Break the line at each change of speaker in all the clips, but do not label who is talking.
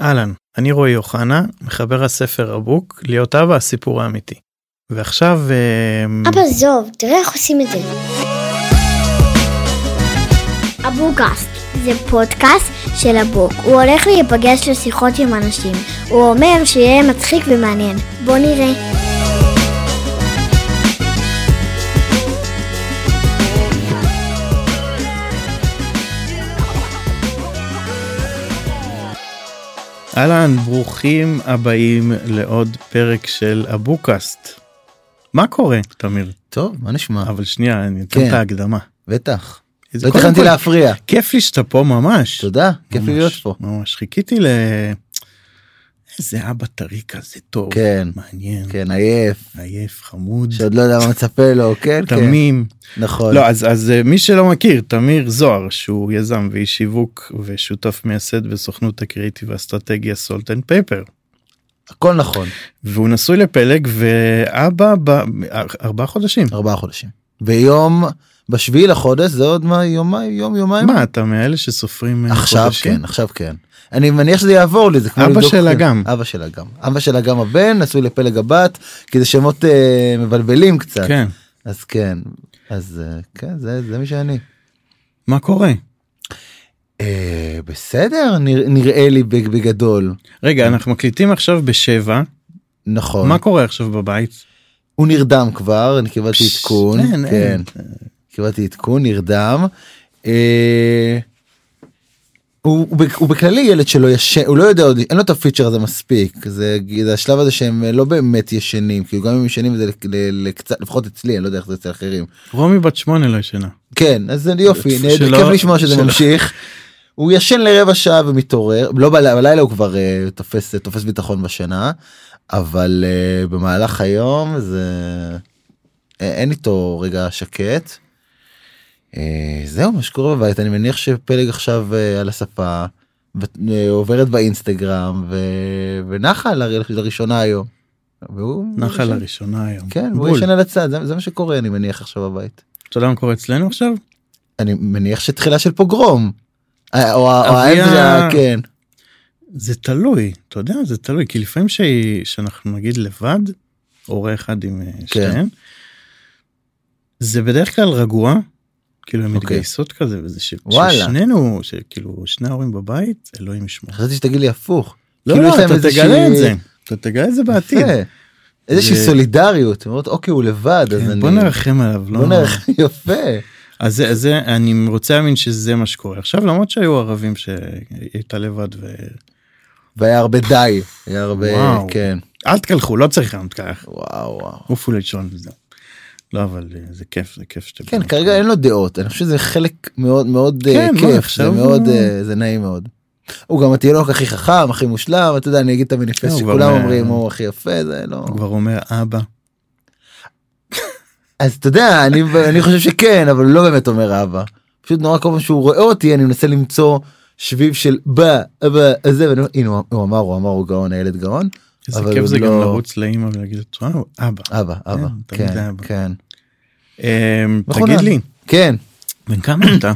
אהלן, אני רועי אוחנה, מחבר הספר הבוק, להיות אבא הסיפור האמיתי. ועכשיו... אה,
אבא זוב, תראה איך עושים את זה. אבוקאסט זה פודקאסט של הבוק. הוא הולך להיפגש לשיחות עם אנשים. הוא אומר שיהיה מצחיק ומעניין. בוא נראה.
אהלן, ברוכים הבאים לעוד פרק של אבוקאסט. מה קורה, תמיר?
טוב, מה נשמע?
אבל שנייה, אני אתן
כן.
את ההקדמה.
בטח. לא תכננתי
כל,
להפריע.
כיף לי שאתה פה ממש.
תודה, כיף לי להיות פה.
ממש חיכיתי ל... איזה אבא טרי כזה טוב.
כן.
מעניין.
כן, עייף,
עייף, חמוד,
שעוד לא יודע מה מצפה לו, כן, כן.
תמים.
נכון.
לא, אז, אז אה, מי שלא מכיר, תמיר זוהר, שהוא יזם ואיש שיווק ושותף מייסד בסוכנות הקריאיטיב האסטרטגיה Salt and Paper.
הכל נכון,
והוא נשוי לפלג ואבא בארבעה חודשים.
ארבעה חודשים. ויום, בשביעי לחודש, זה עוד מה, יומיים, יום, יומיים?
מה אתה מאלה שסופרים אה,
עכשיו
חודשים?
כן, עכשיו כן. אני מניח שזה יעבור לי, זה כמו
אבא שלה גם.
אבא שלה גם. אבא שלה גם הבן, נשוי לפלג הבת, כי זה שמות אה, מבלבלים קצת.
כן.
אז כן, אז אה, כן, זה זה מי שאני.
מה קורה?
אה, בסדר, נרא- נראה לי בג- בגדול.
רגע אנחנו מקליטים עכשיו בשבע
נכון.
מה קורה עכשיו בבית?
הוא נרדם כבר, אני קיבלתי עדכון, כן,
אין.
קיבלתי עדכון, נרדם. אה, הוא, הוא, בכ- הוא בכללי ילד שלא ישן, הוא לא יודע עוד, אין לו את הפיצ'ר הזה מספיק, זה, זה השלב הזה שהם לא באמת ישנים, כאילו גם אם ישנים זה לקצת, לפחות אצלי, אני לא יודע איך זה אצל אחרים.
רומי בת שמונה לא ישנה.
כן, אז זה יופי, כיף לשמוע שזה. ממשיך. הוא ישן לרבע שעה ומתעורר, לא בלילה, הוא כבר אה, תופס, תופס ביטחון בשינה, אבל אה, במהלך היום זה... אין איתו רגע שקט. אה, זהו מה שקורה בבית, אני מניח שפלג עכשיו אה, על הספה, אה, עוברת באינסטגרם ו... ונחה ל- לראשונה היום.
נחה
ישן-
לראשונה היום.
כן,
בול.
ישן על הצד, זה, זה מה שקורה אני מניח עכשיו בבית.
אתה יודע מה קורה אצלנו עכשיו?
אני מניח שתחילה של פוגרום. או האמצע, כן.
זה תלוי אתה יודע זה תלוי כי לפעמים ש... שאנחנו נגיד לבד הורה אחד עם.
כן.
שתיהן. זה בדרך כלל רגוע. כאילו הן
אוקיי.
מתגייסות כזה וזה ש... ששנינו שכאילו שני ההורים בבית אלוהים ישמור.
חשבתי שתגיד לי הפוך.
לא
כאילו
לא אתה תגלה את זה. אתה תגלה את זה בעתיד.
איזושהי סולידריות, אומרת אוקיי הוא לבד אז
כן,
אני...
בוא נרחם עליו. לא...
בוא נרחם, יפה.
אז זה, זה אני רוצה להאמין שזה מה שקורה עכשיו למרות שהיו ערבים שהיא הייתה לבד ו...
והיה הרבה די, היה הרבה. כן.
אל תקלחו לא צריך ככה.
וואו וואו.
עופו לישון וזהו. לא אבל אה, זה כיף זה כיף שאתם
כן כרגע אין לו דעות, אני חושב שזה חלק מאוד מאוד אה,
כן,
כיף, זה מאוד, אה, זה נעים מאוד. הוא גם התינוק הכי חכם, הכי מושלם, אתה יודע, אני אגיד את המניפסט שכולם אומרים, הוא הכי יפה, זה לא...
הוא כבר אומר אבא.
אז אתה יודע אני אני חושב שכן אבל הוא לא באמת אומר אבא. פשוט נורא כל פעם שהוא רואה אותי אני מנסה למצוא שביב של בא אבא זה ואני אומר, הנה הוא אמר הוא אמר הוא גאון הילד גאון.
איזה כיף זה גם
לא-
לרוץ לאמא ולהגיד וואו אבא.
אבא אבא כן
אבא.
כן.
אמ. תגיד לי
כן.
בן כמה אתה?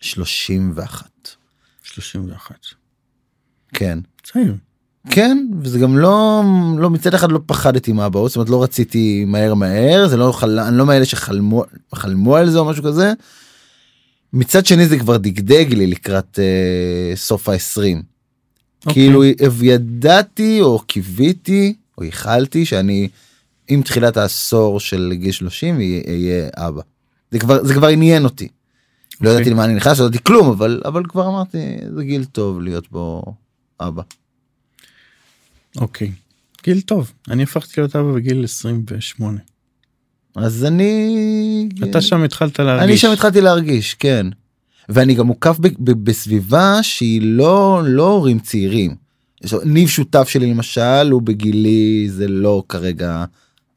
31.
31.
כן.
צעיר.
כן וזה גם לא לא מצד אחד לא פחדתי מהבאות זאת אומרת לא רציתי מהר מהר זה לא חל... אני לא מאלה שחלמו חלמו על זה או משהו כזה. מצד שני זה כבר דגדג לי לקראת אה, סוף ה-20.
אוקיי.
כאילו ידעתי או קיוויתי או ייחלתי שאני עם תחילת העשור של גיל 30 יהיה- אהיה אבא. זה כבר זה כבר עניין אותי. לא
אוקיי.
ידעתי למה אני נכנס לא ידעתי כלום אבל אבל כבר אמרתי זה גיל טוב להיות בו אבא.
אוקיי. גיל טוב אני הפכתי להיות אבא בגיל 28.
אז אני
אתה שם התחלת להרגיש.
אני שם התחלתי להרגיש כן. ואני גם מוקף בסביבה שהיא לא לא הורים צעירים. ניב שותף שלי למשל הוא בגילי זה לא כרגע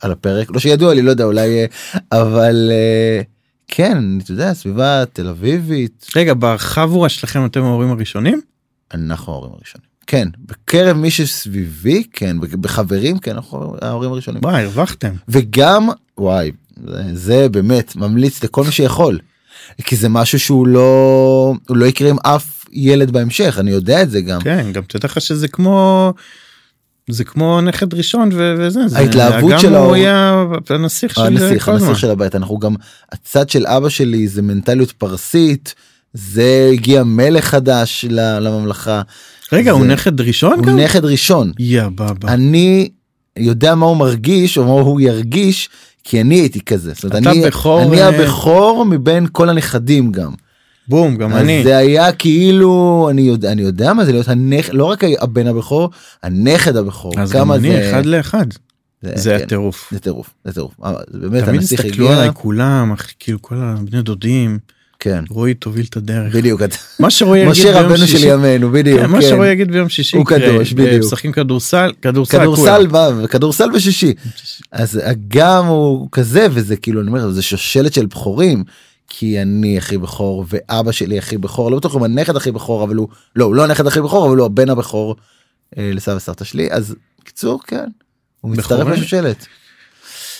על הפרק לא שידוע לי לא יודע אולי אה, אבל אה, כן אתה יודע סביבה תל אביבית
רגע בחבורה שלכם אתם ההורים הראשונים?
אנחנו ההורים הראשונים. כן בקרב מי שסביבי כן בחברים כן אנחנו ההורים הראשונים.
וואי הרווחתם.
וגם וואי זה, זה באמת ממליץ לכל מי שיכול. כי זה משהו שהוא לא הוא לא יקרה עם אף ילד בהמשך אני יודע את זה גם
כן גם תדע לך שזה כמו זה כמו נכד ראשון ו- וזה זה-
ההתלהבות של
הוא
ההור-
יהיה הנסיך של
הנסיך. הנסיך של הבית אנחנו גם הצד של אבא שלי זה מנטליות פרסית זה הגיע מלך חדש לממלכה
רגע הוא
זה-
נכד ראשון
הוא
גם?
נכד ראשון
יא בבא.
אני יודע מה הוא מרגיש או מה הוא ירגיש כי אני הייתי כזה. זאת אומרת, אני,
בכור,
אני
אה,
הבכור מבין כל הנכדים גם.
בום גם אני.
זה היה כאילו אני יודע אני יודע מה זה להיות הנכד לא רק הבן הבכור הנכד הבכור
אז גם אני
זה
אחד לאחד. זה
כן,
הטירוף.
זה טירוף זה טירוף אה, זה באמת
תמיד
הנסיך
הסתכלו
הגיע
עליי כולם כאילו כל הבני דודים
כן
רועי תוביל את הדרך.
בדיוק
מה שרועי יגיד
משה
ביום
רבנו של
שישי.
ימינו בדיוק
כן, מה
כן.
שרועי יגיד ביום שישי.
הוא. קדוש, בדיוק.
משחקים כדורסל כדורסל
כדורסל. בא כדורסל בשישי אז גם הוא כזה וזה כאילו אני אומר זה שושלת של בכורים כי אני הכי בכור ואבא שלי הכי בכור לא בטוח אם הנכד הכי בכור אבל הוא לא הוא לא הנכד הכי בכור אבל הוא הבן הבכור אה, לסבא וסבתא שלי אז קיצור כן הוא מצטרף? לשושלת.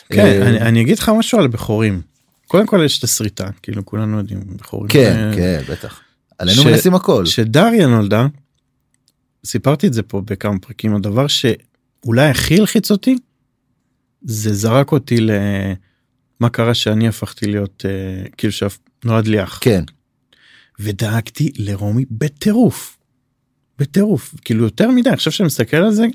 כן
אה,
אני- אני אגיד לך משהו על בכורים. קודם כל יש את הסריטה כאילו כולנו יודעים בכורים.
כן
זה-
כן בטח. עלינו
ש-
מנסים הכל.
כשדריה נולדה סיפרתי את זה פה בכמה פרקים הדבר שאולי הכי הלחיץ אותי זה זרק אותי למה קרה שאני הפכתי להיות אה, כאילו שנולד לי אח
כן
ודאגתי לרומי בטירוף. בטירוף כאילו יותר מדי עכשיו שאני מסתכל על זה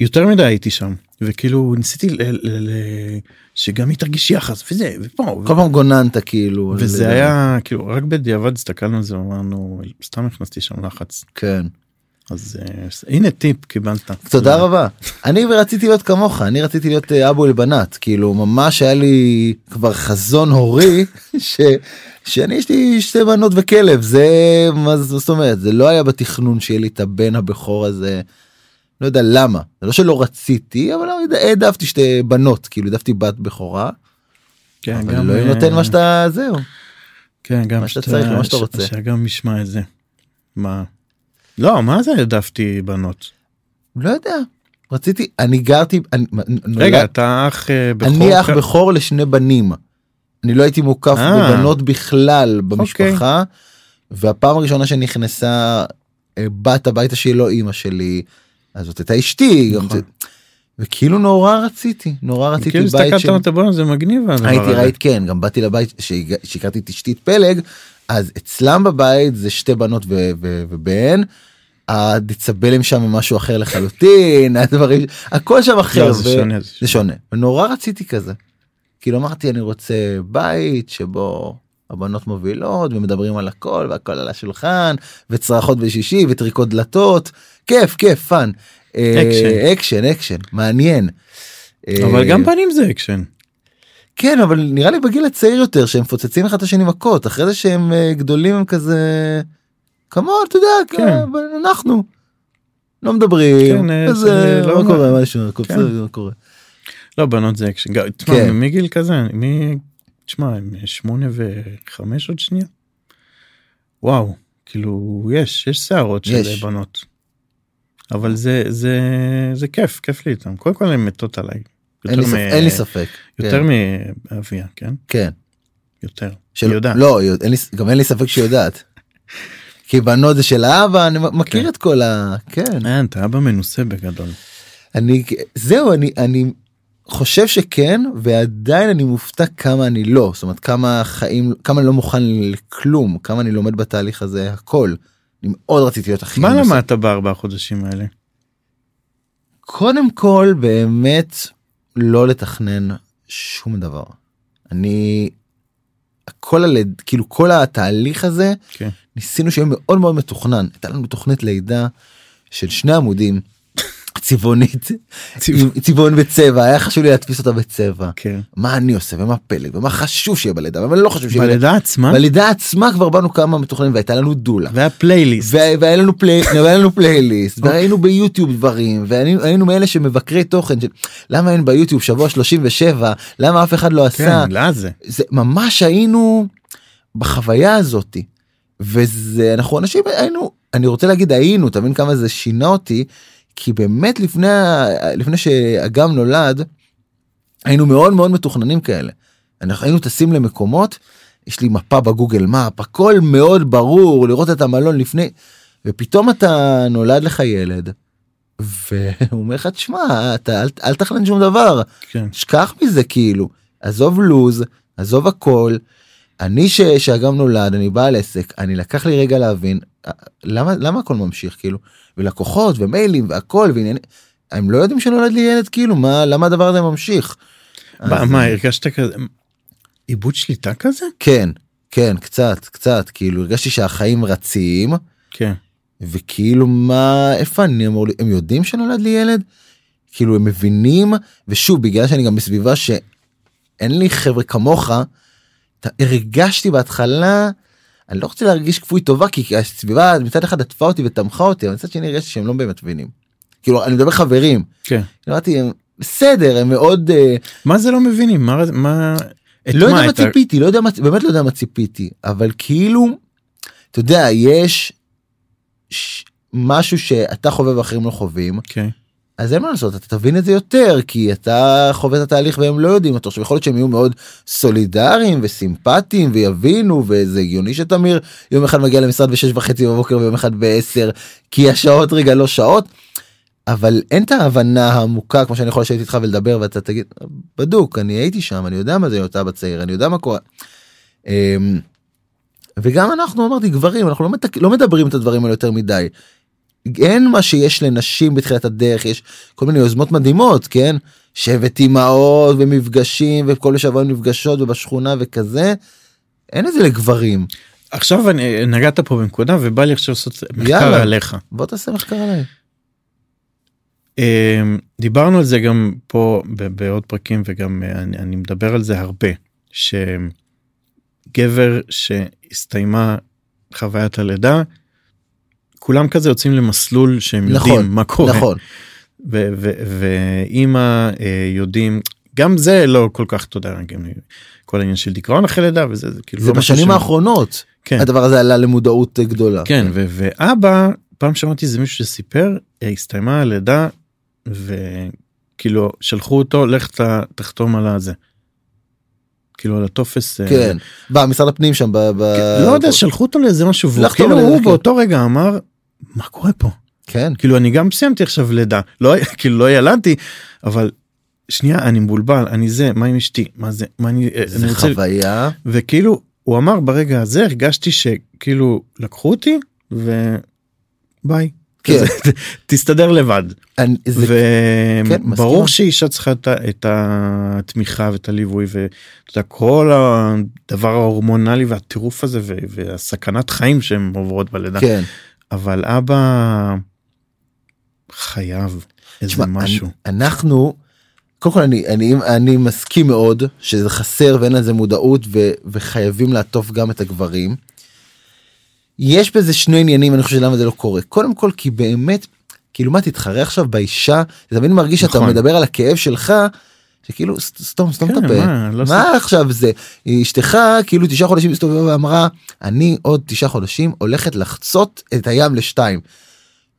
יותר מדי הייתי שם וכאילו ניסיתי ל- ל- ל- שגם היא תרגיש יחס וזה ופה
כל פעם גוננת כאילו.
וזה היה כאילו רק בדיעבד הסתכלנו על זה ואמרנו סתם הכנסתי שם לחץ
כן.
אז אה, הנה טיפ קיבלת
תודה רבה. אני רציתי להיות כמוך אני רציתי להיות אה, אבו אלבנת כאילו ממש היה לי כבר חזון הורי ש... שאני יש לי שתי בנות וכלב זה מה זאת אומרת זה לא היה בתכנון שיהיה לי את הבן הבכור הזה. לא יודע למה זה לא שלא רציתי אבל לא יודע, העדפתי שתי בנות כאילו העדפתי בת בכורה.
כן,
אבל
גם,
אלוהים
אה,
נותן מה שאתה זהו.
כן גם
מה שאתה צריך, מה שאתה רוצה.
שגם ישמע את זה. מה. לא מה זה העדפתי בנות.
לא יודע רציתי אני גרתי אני,
רגע
נולד-
אתה אח אה, בכור.
אני אח? בכור לשני בנים. אני לא הייתי מוקף
אה.
בבנות בכלל במשפחה. והפעם הראשונה שנכנסה בת הביתה שהיא לא אימא שלי אז זאת הייתה אשתי.
נכון.
וכאילו נורא רציתי נורא רציתי
כאילו
בית
הסתכלת. ואמרת בואנה זה מגניב.
הייתי
הזה."
ראית כן גם באתי לבית שהכרתי את אשתי פלג אז אצלם בבית זה שתי בנות ובן. הדציבלים שם הם משהו אחר לחלוטין הדברים הכל שם אחר
לא, זה שונה, זה
זה שונה ונורא רציתי כזה. כאילו אמרתי אני רוצה בית שבו הבנות מובילות ומדברים על הכל והכל על השולחן וצרחות בשישי וטריקות דלתות כיף כיף fun. אה,
אקשן.
אקשן מעניין.
אבל
אה,
גם בנים זה אקשן.
כן אבל נראה לי בגיל הצעיר יותר שהם מפוצצים אחד את השני מכות אחרי זה שהם אה, גדולים הם כזה common אתה יודע
כן.
אנחנו לא מדברים
כן, זה לא-
מה קורה הכל
כן.
מה קורה.
לא בנות זה אקשן.
כן.
מגיל כזה מי תשמע הם שמונה וחמש עוד שנייה. וואו כאילו יש יש שערות של
יש.
בנות. אבל זה זה זה כיף כיף לי איתם קודם כל הן מתות עליי.
אין לי
יותר
ספק,
מ-
אין לי ספק
יותר
כן.
מאביה כן
כן
יותר.
של-
היא יודעת.
לא אין לי גם אין לי ספק שהיא יודעת. כי בנות זה של האבא אני מכיר
כן.
את כל ה... כן
אין, אתה אבא מנוסה בגדול.
אני זהו אני אני חושב שכן ועדיין אני מופתע כמה אני לא זאת אומרת כמה חיים כמה אני לא מוכן לכלום כמה אני לומד בתהליך הזה הכל. אני מאוד רציתי להיות הכי
מה. למדת בארבעה חודשים האלה?
קודם כל באמת לא לתכנן שום דבר. אני הכל הלד כאילו כל התהליך הזה
כן.
ניסינו שיהיה מאוד מאוד מתוכנן הייתה לנו תוכנית לידה של שני עמודים צבעונית צבעון בצבע היה חשוב לי להדפיס אותה בצבע
כן.
מה אני עושה ומה פלג ומה חשוב שיהיה בלידה ומה לא חשוב שיהיה בלידה.
בלידה עצמה?
בלידה עצמה כבר באנו כמה מתוכננים והייתה לנו דולה.
והיה פלייליסט.
וה- והיה לנו פליי והיה לנו פלייליסט והיינו ביוטיוב דברים והיינו היינו מאלה שמבקרי תוכן של למה אין ביוטיוב שבוע 37 למה אף אחד לא עשה
כן, לאן זה?
זה ממש היינו בחוויה הזאתי וזה אנחנו אנשים היינו אני רוצה להגיד היינו תבין כמה זה שינה אותי כי באמת לפני לפני שאגם נולד היינו מאוד מאוד מתוכננים כאלה. אנחנו היינו טסים למקומות יש לי מפה בגוגל מפ הכל מאוד ברור לראות את המלון לפני ופתאום אתה נולד לך ילד. והוא אומר לך תשמע אתה אל, אל תכנן שום דבר
כן.
שכח מזה כאילו עזוב לוז עזוב הכל. אני ש, שאגם נולד אני בעל עסק אני לקח לי רגע להבין למה למה הכל ממשיך כאילו ולקוחות ומיילים והכל ועניינים הם לא יודעים שנולד לי ילד כאילו מה למה הדבר הזה ממשיך.
מה,
אז-
מה הרגשת כזה איבוד שליטה כזה?
כן כן קצת קצת כאילו הרגשתי שהחיים רצים
כן.
וכאילו מה איפה אני אמור לי הם יודעים שנולד לי ילד כאילו הם מבינים ושוב בגלל שאני גם בסביבה שאין לי חבר'ה כמוך הרגשתי בהתחלה אני לא רוצה להרגיש כפוי טובה כי הסביבה מצד אחד עטפה אותי ותמכה אותי אבל מצד שני הרגשתי שהם לא באמת מבינים. כאילו אני מדבר חברים
כן.
אמרתי הם בסדר הם מאוד אה,
מה זה לא מבינים מה מה
לא יודע
מה,
ציפיתי לא יודע מה באמת לא יודע מה ציפיתי אבל כאילו אתה יודע יש משהו שאתה חווה ואחרים לא חווים
כן.
אז אין מה לעשות אתה תבין את זה יותר כי אתה חווה את התהליך והם לא יודעים אותו עכשיו יכול להיות שהם יהיו מאוד סולידריים וסימפטיים ויבינו וזה הגיוני שתמיר יום אחד מגיע למשרד בשש וחצי בבוקר ויום אחד בעשר כי השעות רגע לא שעות. אבל אין את ההבנה העמוקה כמו שאני יכול לשבת איתך ולדבר ואתה תגיד בדוק אני הייתי שם אני יודע מה זה להיות אבא צעיר אני יודע מה קורה. אמ, וגם אנחנו אמרתי גברים אנחנו לא, מתק... לא מדברים את הדברים האלה יותר מדי. אין מה שיש לנשים בתחילת הדרך יש כל מיני יוזמות מדהימות כן שבט אימהות ומפגשים וכל שבוע נפגשות ובשכונה וכזה. אין את זה לגברים
עכשיו אני נגעת פה בנקודה ובא לי עכשיו לעשות מחקר
יאללה.
עליך.
בוא תעשה מחקר עליי.
אמ, דיברנו על זה גם פה בעוד פרקים וגם אה, אני, אני מדבר על זה הרבה שגבר שהסתיימה חוויית הלידה כולם כזה יוצאים למסלול שהם
נכון,
יודעים מה קורה
נכון
ואימא אה, יודעים גם זה לא כל כך אתה יודע גם כל העניין של דיכאון אחרי לידה וזה זה כאילו
זה
לא
בשנים האחרונות
כן.
הדבר הזה עלה למודעות גדולה.
כן ו- ואבא פעם שמעתי זה מישהו שסיפר אה, הסתיימה הלידה וכאילו שלחו אותו לך תחתום על הזה. כאילו על הטופס אה,
כן. במשרד הפנים שם. ב- ב-
לא יודע שלחו אותו לאיזה משהו כאילו הוא
כן.
באותו רגע אמר מה קורה פה
כן.
כאילו אני גם סיימתי עכשיו לידה לא כאילו לא ילדתי אבל שנייה אני מבולבל אני זה מה עם אשתי מה זה מה אני, אה,
זה
אני רוצה
חוויה.
וכאילו הוא אמר ברגע הזה הרגשתי שכאילו לקחו אותי וביי.
כן.
תסתדר לבד.
כן,
וברור
מסכים.
שאישה צריכה את התמיכה ואת הליווי ואתה יודע, כל הדבר ההורמונלי והטירוף הזה והסכנת חיים שהן עוברות בלידה
כן.
אבל אבא חייב איזה משהו.
אנחנו קודם כל אני אני אני מסכים מאוד שזה חסר ואין לזה מודעות ו, וחייבים לעטוף גם את הגברים. יש בזה שני עניינים אני חושב למה זה לא קורה קודם כל כי באמת כאילו מה תתחרה עכשיו באישה אתה תמיד מרגיש שאתה
נכון.
מדבר על הכאב שלך. שכאילו סתום סתום את
כן,
הפה
מה, לא
מה עכשיו זה אשתך כאילו תשעה חודשים הסתובבה ואמרה אני עוד תשעה חודשים הולכת לחצות את הים לשתיים.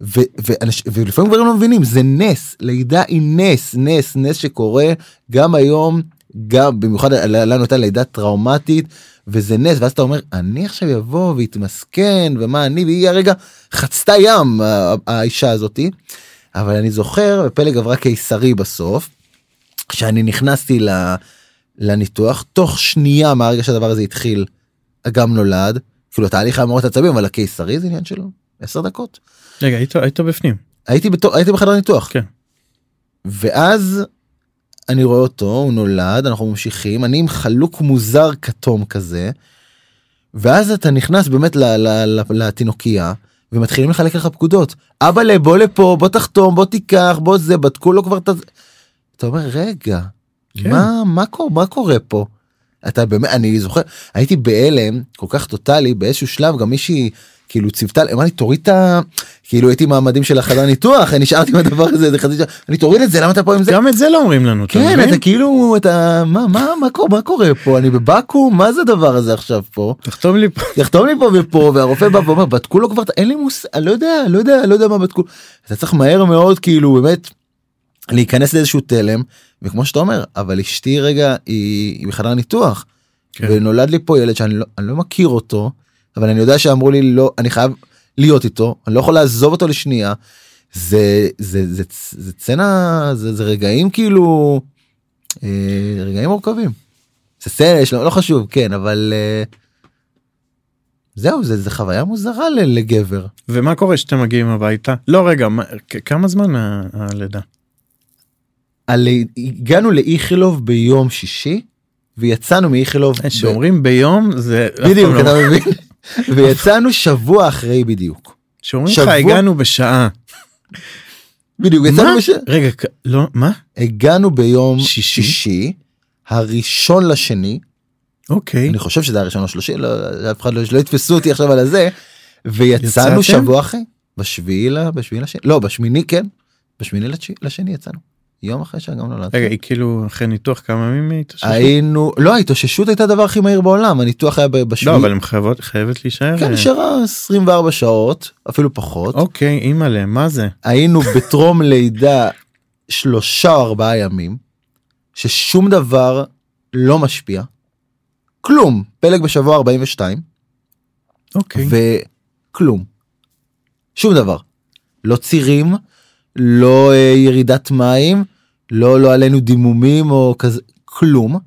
ו- ואנש, ולפעמים דברים לא מבינים זה נס לידה היא נס נס נס שקורה גם היום גם במיוחד לנו הייתה לידה טראומטית וזה נס ואז אתה אומר אני עכשיו יבוא ויתמסכן ומה אני והיא הרגע חצתה ים האישה הזאתי אבל אני זוכר בפלג עברה קיסרי בסוף שאני נכנסתי לניתוח תוך שנייה מהרגע שהדבר הזה התחיל אגם נולד כאילו התהליך היה מאוד עצבים אבל הקיסרי זה עניין שלו 10 דקות.
רגע היית היית בפנים.
הייתי בתור הייתי בחדר ניתוח
כן.
ואז אני רואה אותו הוא נולד אנחנו ממשיכים אני עם חלוק מוזר כתום כזה. ואז אתה נכנס באמת לתינוקייה ומתחילים לחלק לך פקודות אבא לה בוא לפה בוא תחתום בוא תיקח בוא זה בדקו לו כבר את הזה. אתה אומר רגע
כן.
מה מה קורה מה קורה פה. אתה באמת אני זוכר הייתי בהלם כל כך טוטאלי באיזשהו שלב גם מישהי כאילו ציוותה אמרה לי תוריד את ה... כאילו הייתי מעמדים של החדר ניתוח אני נשארתי עם הדבר הזה איזה חצי שעה אני תוריד את זה למה אתה פה עם זה.
גם את זה לא אומרים לנו. אתה
כן
מבין?
אתה כאילו אתה מה מה מה קורה מה קורה פה אני בבקו"ם מה זה הדבר הזה עכשיו פה
תחתום לי פה.
תחתום לי פה ופה והרופא בא ואומר בדקו לו כבר אין לי מושג לא יודע לא יודע לא יודע מה בדקו אתה צריך מהר מאוד כאילו באמת להיכנס לאיזשהו תלם וכמו שאתה אומר אבל אשתי רגע היא, בחדר ניתוח
כן.
ונולד לי פה ילד שאני לא, לא מכיר אותו אבל אני יודע שאמרו לי לא אני חייב להיות איתו אני לא יכול לעזוב אותו לשנייה זה זה זה זה צנע זה, זה רגעים כאילו אה, רגעים מורכבים. זה סלש לא, לא חשוב כן אבל אה, זהו זה, זה חוויה מוזרה לגבר.
ומה קורה כשאתם מגיעים הביתה? לא רגע, מה, כמה זמן הלידה?
על, הגענו לאיכילוב ביום שישי ויצאנו מאיכילוב ב-
שאומרים ביום זה אף פעם
בדיוק
לא-
אתה מבין ויצאנו שבוע אחרי בדיוק
שאומרים לך הגענו בשעה.
בדיוק? יצאנו בש...
רגע, לא, מה?
הגענו ביום
שישי?
שישי הראשון לשני
אוקיי.
אני חושב שזה הראשון לשלושי לא אף אחד לא לא יתפסו אותי עכשיו על הזה ויצאנו? שבוע אחרי בשביעי לשני לא בשמיני כן בשמיני לשני יצאנו יום אחרי שגם נולד.
רגע, היא כאילו אחרי ניתוח כמה ימים היא התאוששה?
היינו לא ההתאוששות הייתה הדבר הכי מהיר בעולם הניתוח היה ב-
לא. אבל הם חייבות, חייבת להישאר.
כן
אה,
נשארה 24 שעות אפילו פחות
אוקיי, אימא'לה, מה זה?
היינו בטרום לידה שלושה או ארבעה ימים ששום דבר לא משפיע כלום פלג בשבוע 42
אוקיי.
וכלום שום דבר לא צירים לא אה, ירידת מים לא לא עלינו דימומים או כזה כלום.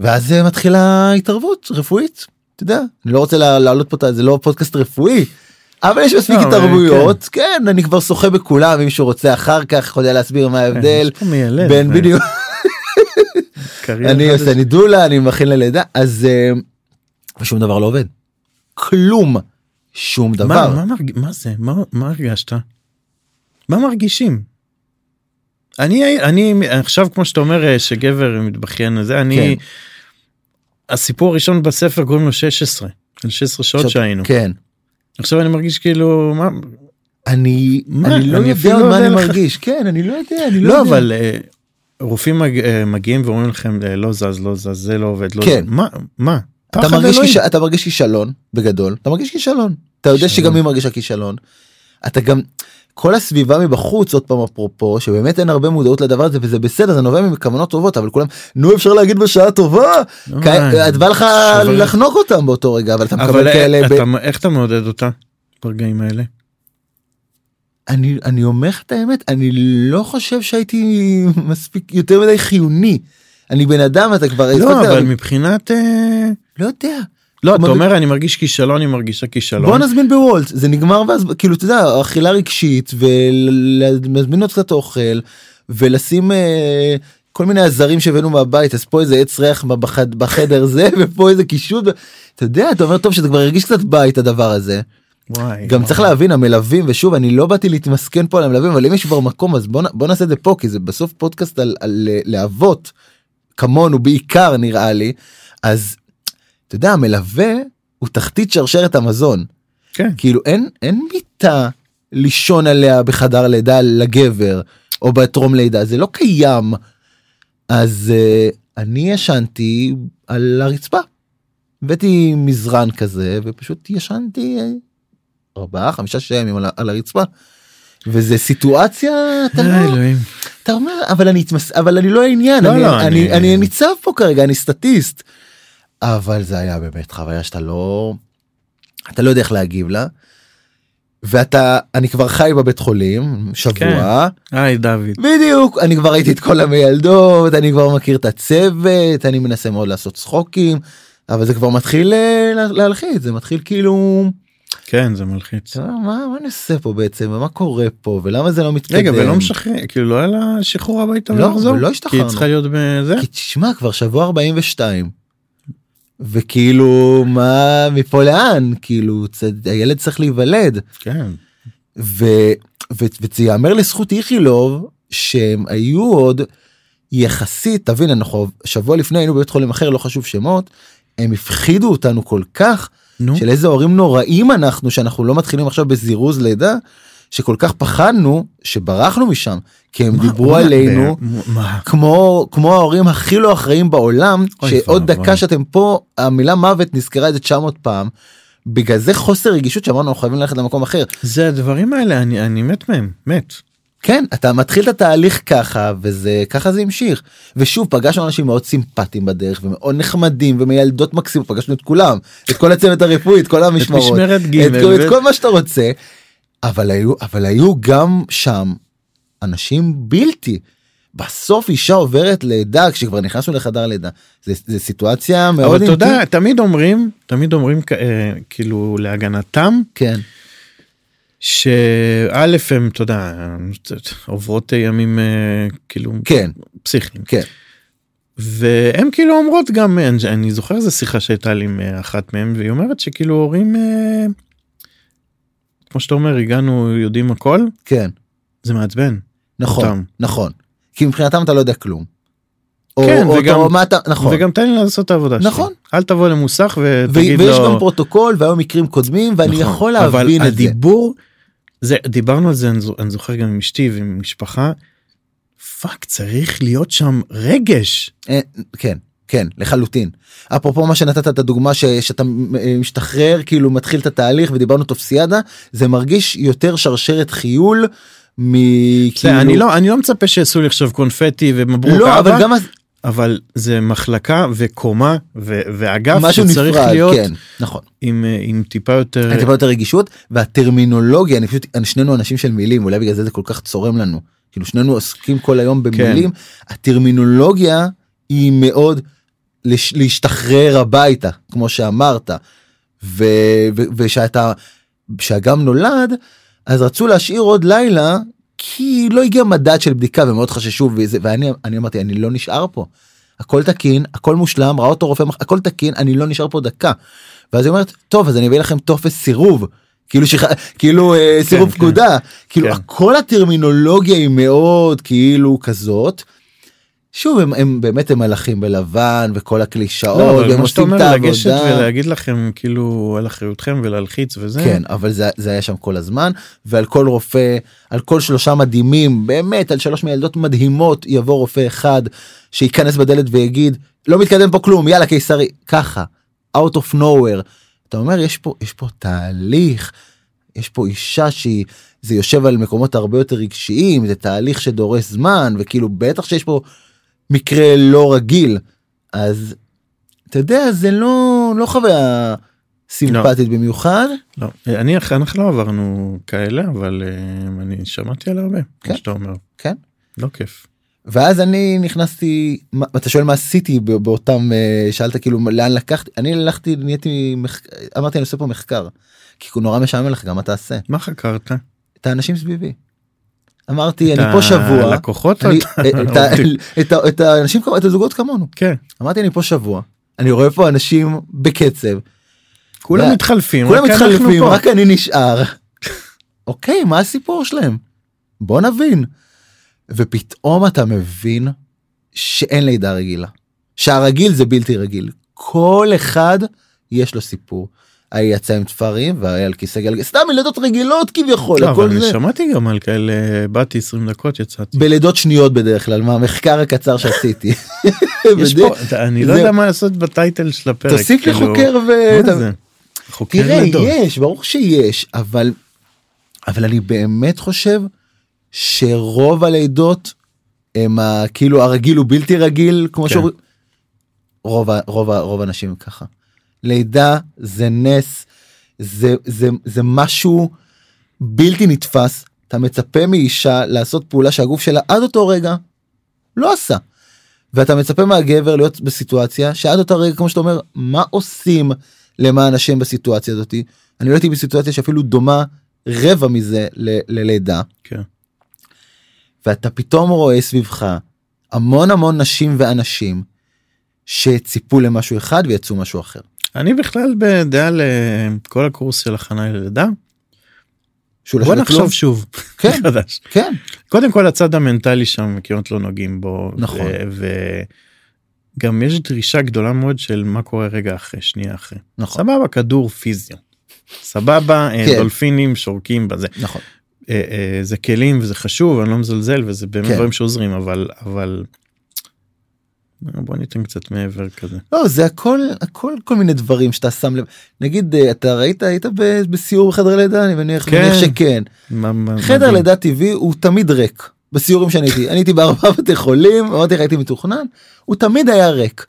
ואז אה, מתחילה התערבות רפואית אתה יודע אני לא רוצה לה- להעלות פה זה לא פודקאסט רפואי. אבל יש מספיק
אבל
התערבויות כן אני כבר שוחה בכולם אם מישהו רוצה אחר כך יכול להסביר מה ההבדל בין בדיוק אני. עושה נידולה אני מכין ללידה אז אה, ושום דבר לא עובד. כלום שום דבר.
מה, זה? מה, מה הרגשת? מה מרגישים? אני, אני עכשיו כמו שאתה אומר אה, שגבר מתבכיין לזה, אני,
כן.
הסיפור הראשון בספר קוראים לו 16, על 16 שעות
עכשיו-
שהיינו.
כן.
עכשיו אני מרגיש כאילו, מה,
אני
מה?
אני לא
אני
יודע
לא
מה
יודע
אני
לך.
מרגיש כן אני לא יודע אני לא
לא,
יודע.
אבל אה, רופאים מג... אה, מגיעים ואומרים לכם לא זז, לא זז, זה לא עובד, לא
כן.
זז, מה, מה?
אתה מרגיש. כיש- אתה מרגיש כישלון בגדול אתה מרגיש כישלון אתה יודע. שגם היא מרגישה כישלון. אתה גם כל הסביבה מבחוץ עוד פעם אפרופו שבאמת אין הרבה מודעות לדבר הזה וזה בסדר זה נובע מכוונות טובות אבל כולם נו אפשר להגיד בשעה טובה. את בא לך. לחנוק אותם באותו רגע אבל אתה מקבל כאלה.
אה, איך אתה מעודד אותה ברגעים האלה?
אני אני אומר לך את האמת אני לא חושב שהייתי מספיק יותר מדי חיוני. אני בן אדם אתה כבר
לא, אבל מבחינת... אה,
לא יודע.
לא, אתה אומר אני מרגיש כישלון, היא מרגישה כישלון.
בוא נזמין בוולט זה נגמר ואז כאילו אתה יודע אכילה רגשית ולהזמין עוד קצת אוכל ולשים אה, כל מיני עזרים שהבאנו מהבית אז פה איזה עץ ריח בחד, בחדר זה ופה איזה קישוט אתה יודע אתה אומר טוב שזה כבר הרגיש קצת בית הדבר הזה
וואי,
גם
וואי.
צריך להבין המלווים ושוב אני לא באתי להתמסכן פה על המלווים אבל אם יש כבר מקום אז בוא, בוא נעשה את זה פה כי זה בסוף פודקאסט על, על אה, לאבות כמונו בעיקר נראה לי אז אתה יודע המלווה הוא תחתית שרשרת המזון
כן.
כאילו אין אין מיטה לישון עליה בחדר לידה לגבר או בטרום לידה זה לא קיים אז uh, אני ישנתי על הרצפה. הבאתי מזרן כזה ופשוט ישנתי אה, ארבעה חמישה שישה ימים על, על הרצפה. וזה סיטואציה אתה לא
אלוהים.
אתה אומר אבל אני אתמס אבל אני לא העניין
לא,
אני,
לא,
אני,
אני-
אני ניצב פה כרגע אני סטטיסט. אבל זה היה באמת חוויה שאתה לא אתה לא יודע איך להגיב לה. ואתה אני כבר חי בבית חולים שבוע
היי דוד.
בדיוק אני כבר ראיתי את כל המיילדות אני כבר מכיר את הצוות אני מנסה מאוד לעשות צחוקים אבל זה כבר מתחיל אה, לה- להלחיץ זה מתחיל כאילו
כן זה מלחיץ.
מה מה אני עושה פה בעצם ומה קורה פה ולמה זה לא מתקדם.
רגע ולא משחרר כאילו לא היה לה שחרור הביתה
לא,
ולחזור? כי
השתחררנו.
היא צריכה להיות בזה?
כי תשמע כבר שבוע 42 וכאילו מה מפה לאן כאילו צ- הילד צריך להיוולד
כן.
ו, ו, וזה יאמר לזכות איכילוב שהם היו עוד יחסית תבין אנחנו שבוע לפני היינו בבית חולים אחר לא חשוב שמות הם הפחידו אותנו כל כך
נו.
של איזה הורים נוראים אנחנו שאנחנו לא מתחילים עכשיו בזירוז לידה שכל כך פחדנו שברחנו משם כי הם
מה-
דיברו
מה-
עלינו.
מה?
כמו כמו ההורים הכי לא אחראים בעולם
אוי
שעוד
ואבוי.
דקה שאתם פה המילה מוות נזכרה איזה 900 פעם. בגלל זה חוסר רגישות שאמרנו אנחנו חייבים ללכת למקום אחר.
זה הדברים האלה אני אני מת מהם מת.
כן אתה מתחיל את התהליך ככה וזה ככה זה המשיך ושוב פגשנו אנשים מאוד סימפטיים בדרך ומאוד נחמדים ומילדות מקסימות פגשנו את כולם את כל הצוות הרפואי את כל המשמרות את, כל-
ו-
את כל מה שאתה רוצה אבל היו אבל היו גם שם אנשים בלתי. בסוף אישה עוברת לידה כשכבר נכנסנו לחדר לידה. זה, זה סיטואציה מאוד
אבל אתה יודע. תמיד אומרים תמיד אומרים אה, כאילו להגנתם
כן.
שא' הם אתה יודע עוברות ימים אה, כאילו
כן.
פסיכיים.
כן.
והם כאילו אומרות גם אני, אני זוכר איזה שיחה שהייתה לי עם אה, אחת מהם והיא אומרת שכאילו הורים אה, כמו שאתה אומר הגענו יודעים הכל.
כן.
זה מעצבן.
נכון. נכון כי מבחינתם אתה לא יודע כלום.
כן,
או,
וגם-
או מה אתה נכון
וגם תן לי לעשות את העבודה שלי.
נכון.
אל תבוא למוסך
ו-
ותגיד
ויש
לו.
גם פרוטוקול והיו מקרים קודמים ואני
נכון,
יכול להבין את זה.
הדיבור זה דיברנו על זה אני אני זוכר גם עם אשתי ועם משפחה. fuck צריך להיות שם רגש.
אה, כן כן לחלוטין. אפרופו מה שנתת את הדוגמה ש, שאתה משתחרר כאילו מתחיל את התהליך ודיברנו טופסיאדה זה מרגיש יותר שרשרת חיול. מ...
זה, אני לא אני לא מצפה שיעשו לי עכשיו קונפטי ומברוק
לא אבל גם
אבל זה מחלקה וקומה ו- ואגף
משהו
שצריך
נפרד
להיות
כן נכון.
עם אה, עם טיפה יותר
טיפה יותר רגישות והטרמינולוגיה אני פשוט שנינו אנשים של מילים אולי בגלל זה זה כל כך צורם לנו. כאילו שנינו עוסקים כל היום במילים. הטרמינולוגיה היא מאוד לש, להשתחרר הביתה כמו שאמרת. ו, ו, ושאתה כשהגם נולד אז רצו להשאיר עוד לילה כי לא הגיע מדד של בדיקה ומאוד חששו וזה ואני אני אמרתי אני לא נשאר פה. הכל תקין הכל מושלם ראה אותו רופא הכל תקין אני לא נשאר פה דקה. ואז היא אומרת טוב אז אני אביא לכם טופס סירוב כאילו שח... כאילו אה, סירוב
כן.
פקודה כאילו
כן.
כל הטרמינולוגיה היא מאוד כאילו כזאת. שוב הם, הם באמת הם מלאכים בלבן וכל הקלישאות
לא,
והם
שאתה
עושים את העבודה.
ולהגיד לכם כאילו על אחריותכם ולהלחיץ וזה?
כן אבל זה, זה היה שם כל הזמן ועל כל רופא על כל שלושה מדהימים באמת על שלוש מילדות מדהימות יבוא רופא אחד שייכנס בדלת ויגיד לא מתקדם פה כלום יאללה קיסרי. ככה out of nowhere. אתה אומר יש פה יש פה תהליך יש פה אישה שהיא זה יושב על מקומות הרבה יותר רגשיים זה תהליך שדורש זמן וכאילו בטח שיש פה מקרה לא רגיל אז אתה יודע זה לא לא חוויה סימפטית במיוחד.
לא, אני אנחנו לא עברנו כאלה אבל אה, אני שמעתי על הרבה
כן.
כמו שאתה אומר
כן.
לא כיף.
ואז אני נכנסתי מה- אתה שואל מה עשיתי באותם אה, שאלת כאילו לאן לקחתי אני הלכתי נהייתי מחק- אמרתי אני עושה פה מחקר. כי הוא נורא משעמם לך גם מה תעשה
מה חקרת?
את האנשים סביבי. אמרתי אני פה שבוע. אני-
את
האנשים את הזוגות כמונו
כן
אמרתי אני פה שבוע אני רואה פה אנשים בקצב
כולם מתחלפים
כולם מתחלפים. רק אני נשאר. אוקיי מה הסיפור שלהם? בוא נבין. ופתאום אתה מבין שאין לידה רגילה. שהרגיל זה בלתי רגיל. כל אחד יש לו סיפור. ההיא יצא עם תפרים וההיא על כיסא גלגל סתם לידות רגילות כביכול
לא, אבל אני
זה.
שמעתי גם על כאלה באתי 20 דקות יצאתי.
בלידות שניות בדרך כלל מהמחקר הקצר שעשיתי.
פה אני לא יודע מה לעשות בטייטל של הפרק.
תוסיף לי
כאילו,
חוקר ו...
חוקר
תראה
לידות.
יש ברור שיש אבל אבל אני באמת חושב שרוב הלידות הם ה- כאילו הרגיל הוא בלתי רגיל כמו
כן.
שאומרים. רוב רוב רוב האנשים ככה. לידה זה נס זה זה זה משהו בלתי נתפס אתה מצפה מאישה לעשות פעולה שהגוף שלה עד אותו רגע לא עשה. ואתה מצפה מהגבר להיות בסיטואציה שעד אותו רגע כמו שאתה אומר מה עושים למען השם בסיטואציה הזאתי אני לא הייתי בסיטואציה שאפילו דומה רבע מזה ל- ללידה
כן.
ואתה פתאום רואה סביבך המון המון נשים ואנשים שציפו למשהו אחד ויצאו משהו אחר.
אני בכלל בדעה לכל הקורס של הכנה ללידה. בוא. נחשוב שוב.
כן.
מחדש.
כן
קודם כל הצד המנטלי שם כמעט לא נוגעים בו.
נכון.
ו- וגם יש דרישה גדולה מאוד של מה קורה רגע אחרי שנייה אחרי.
נכון
סבבה כדור פיזיו. סבבה אה,
כן.
דולפינים שורקים בזה.
נכון
אה, אה, זה כלים וזה חשוב אני לא מזלזל וזה באמת
כן.
דברים שעוזרים אבל אבל בוא ניתן קצת מעבר כזה.
לא זה הכל הכל כל מיני דברים שאתה שם לב נגיד אה, אתה ראית היית בסיור בחדר לידה אני מניח,
כן.
מניח שכן
מה- מה-
חדר. לידה טבעי הוא תמיד ריק בסיורים שאני הייתי אני הייתי בארבעה בתי חולים אמרתי לך הייתי מתוכנן הוא תמיד היה ריק.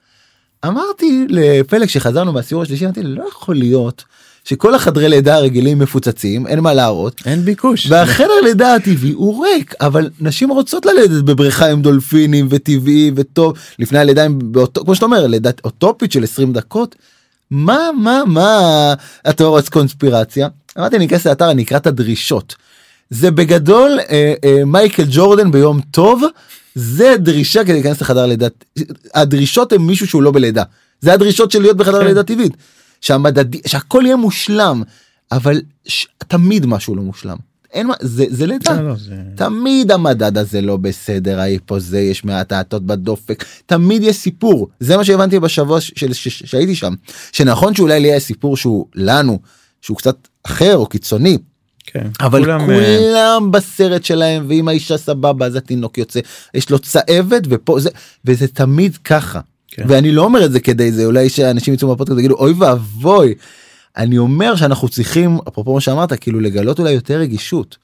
אמרתי לפלג שחזרנו מהסיור השלישי אמרתי לא יכול להיות שכל החדרי לידה הרגילים מפוצצים אין מה להראות
אין ביקוש.
והחדר לידה הטבעי הוא ריק אבל נשים רוצות ללדת בבריכה עם דולפינים וטבעי וטוב לפני הלידה עם באותו כמו שאתה אומר לידה אוטופית של 20 דקות. מה מה מה התיאוריית קונספירציה אמרתי אני אכנס לאתר אני אקרא את הדרישות. זה בגדול אה, אה, מייקל ג'ורדן ביום טוב זה דרישה כדי להיכנס לחדר לידה הדרישות הם מישהו שהוא לא בלידה זה הדרישות של להיות בחדר
כן.
לידה טבעית שהמדדי שהכל יהיה מושלם אבל ש... תמיד משהו לא מושלם. אין מה זה זה לידה
לא, לא, זה-
תמיד המדד הזה לא בסדר ההיפוזה יש מעט האטות בדופק. תמיד יש סיפור. זה מה שהבנתי בשבוע ש- של, ש, ש, שהייתי שם. שנכון שאולי לי יהיה סיפור שהוא לנו שהוא קצת אחר או קיצוני
כן.
אבל
כולם,
כולם,
אה,
כולם בסרט שלהם ואם האישה סבבה אז התינוק יוצא. יש לו צהבת ופה זה וזה תמיד ככה
כן.
ואני לא אומר את זה כדי זה אולי שאנשים יצאו מהפודקאסט ויגידו אוי ואבוי. אני אומר שאנחנו צריכים אפרופו מה שאמרת כאילו לגלות אולי יותר רגישות.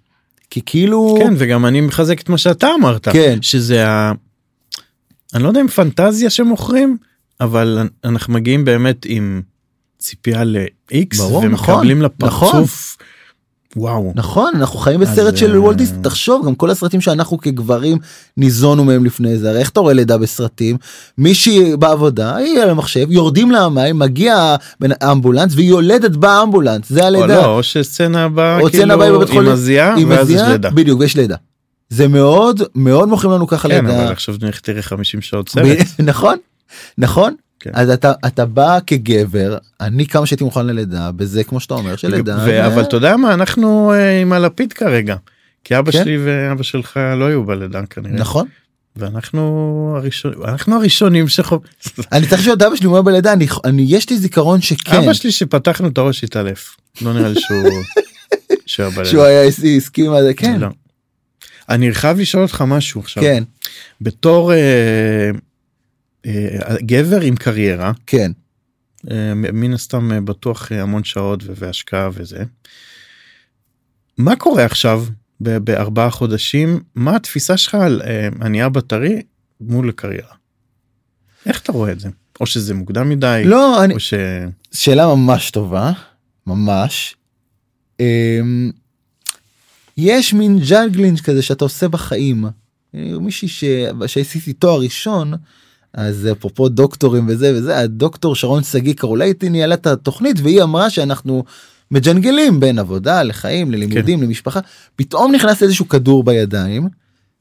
כי כאילו
כן וגם אני מחזק את מה שאתה אמרת
כן.
שזה ה... אני לא יודע אם פנטזיה שמוכרים אבל אנחנו מגיעים באמת עם ציפייה ל-X
ברור, נכון,
ומקבלים לפרצוף וואו
נכון אנחנו חיים בסרט של
אה,
וולט דיסני תחשוב גם כל הסרטים שאנחנו כגברים ניזונו מהם לפני זה הרי איך אתה רואה לידה בסרטים מישהי בעבודה היא על המחשב יורדים לה המים מגיע האמבולנס והיא יולדת באמבולנס זה הלידה.
לא או שסצנה הבאה כאילו
חולים,
מזיעה
היא
ואז יש לידה.
בדיוק ויש לידה. זה מאוד מאוד מוכרים לנו ככה
כן
לידה.
אבל עכשיו לך תראה 50 שעות סרט.
נכון נכון
כן.
אז אתה אתה בא כגבר אני כמה שהייתי מוכן ללידה בזה כמו שאתה אומר שלידה.
ו-
זה-
אבל אתה יודע מה אנחנו אה, עם הלפיד כרגע. כי אבא
כן.
שלי ואבא שלך לא היו בלידה כנראה.
נכון
ואנחנו הראשונים אנחנו הראשונים שחו...
אני צריך להיות אבא שלי אומר בלידה אני אני יש לי זיכרון שכן
אבא שלי שפתחנו את הראש התעלף. לא נראה לי שהוא שהוא היה
הסכים על זה כן
לא. אני חייב לשאול אותך משהו עכשיו.
כן
בתור אה, גבר עם קריירה
כן
אה, מן הסתם אה, בטוח אה, המון שעות והשקעה וזה. מה קורה עכשיו בארבעה חודשים מה התפיסה שלך על אה, אני אבא טרי מול קריירה. איך אתה רואה את זה או שזה מוקדם מדי
לא אני
ש...
שאלה ממש טובה ממש. אמ, יש מין juggling כזה שאתה עושה בחיים. מישהי ש... שעשיתי תואר ראשון אז אפרופו דוקטורים וזה וזה הדוקטור שרון שגיא קרולייטי ניהלה את התוכנית והיא אמרה שאנחנו מג'נגלים בין עבודה לחיים ללימודים כן. למשפחה פתאום נכנס איזשהו כדור בידיים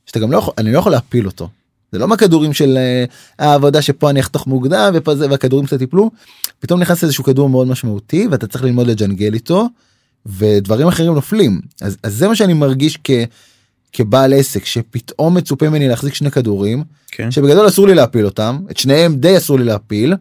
שאתה גם לא יכול אני לא יכול להפיל אותו. זה לא מהכדורים של אה, העבודה שפה אני אחתוך מוקדם ופה זה והכדורים קצת יפלו פתאום נכנס איזשהו כדור מאוד משמעותי ואתה צריך ללמוד לג'נגל איתו ודברים אחרים נופלים אז, אז זה מה שאני מרגיש כ, כבעל עסק שפתאום מצופה ממני להחזיק שני כדורים
כן.
שבגדול אסור לי להפיל אותם את שניהם די אסור לי להפיל.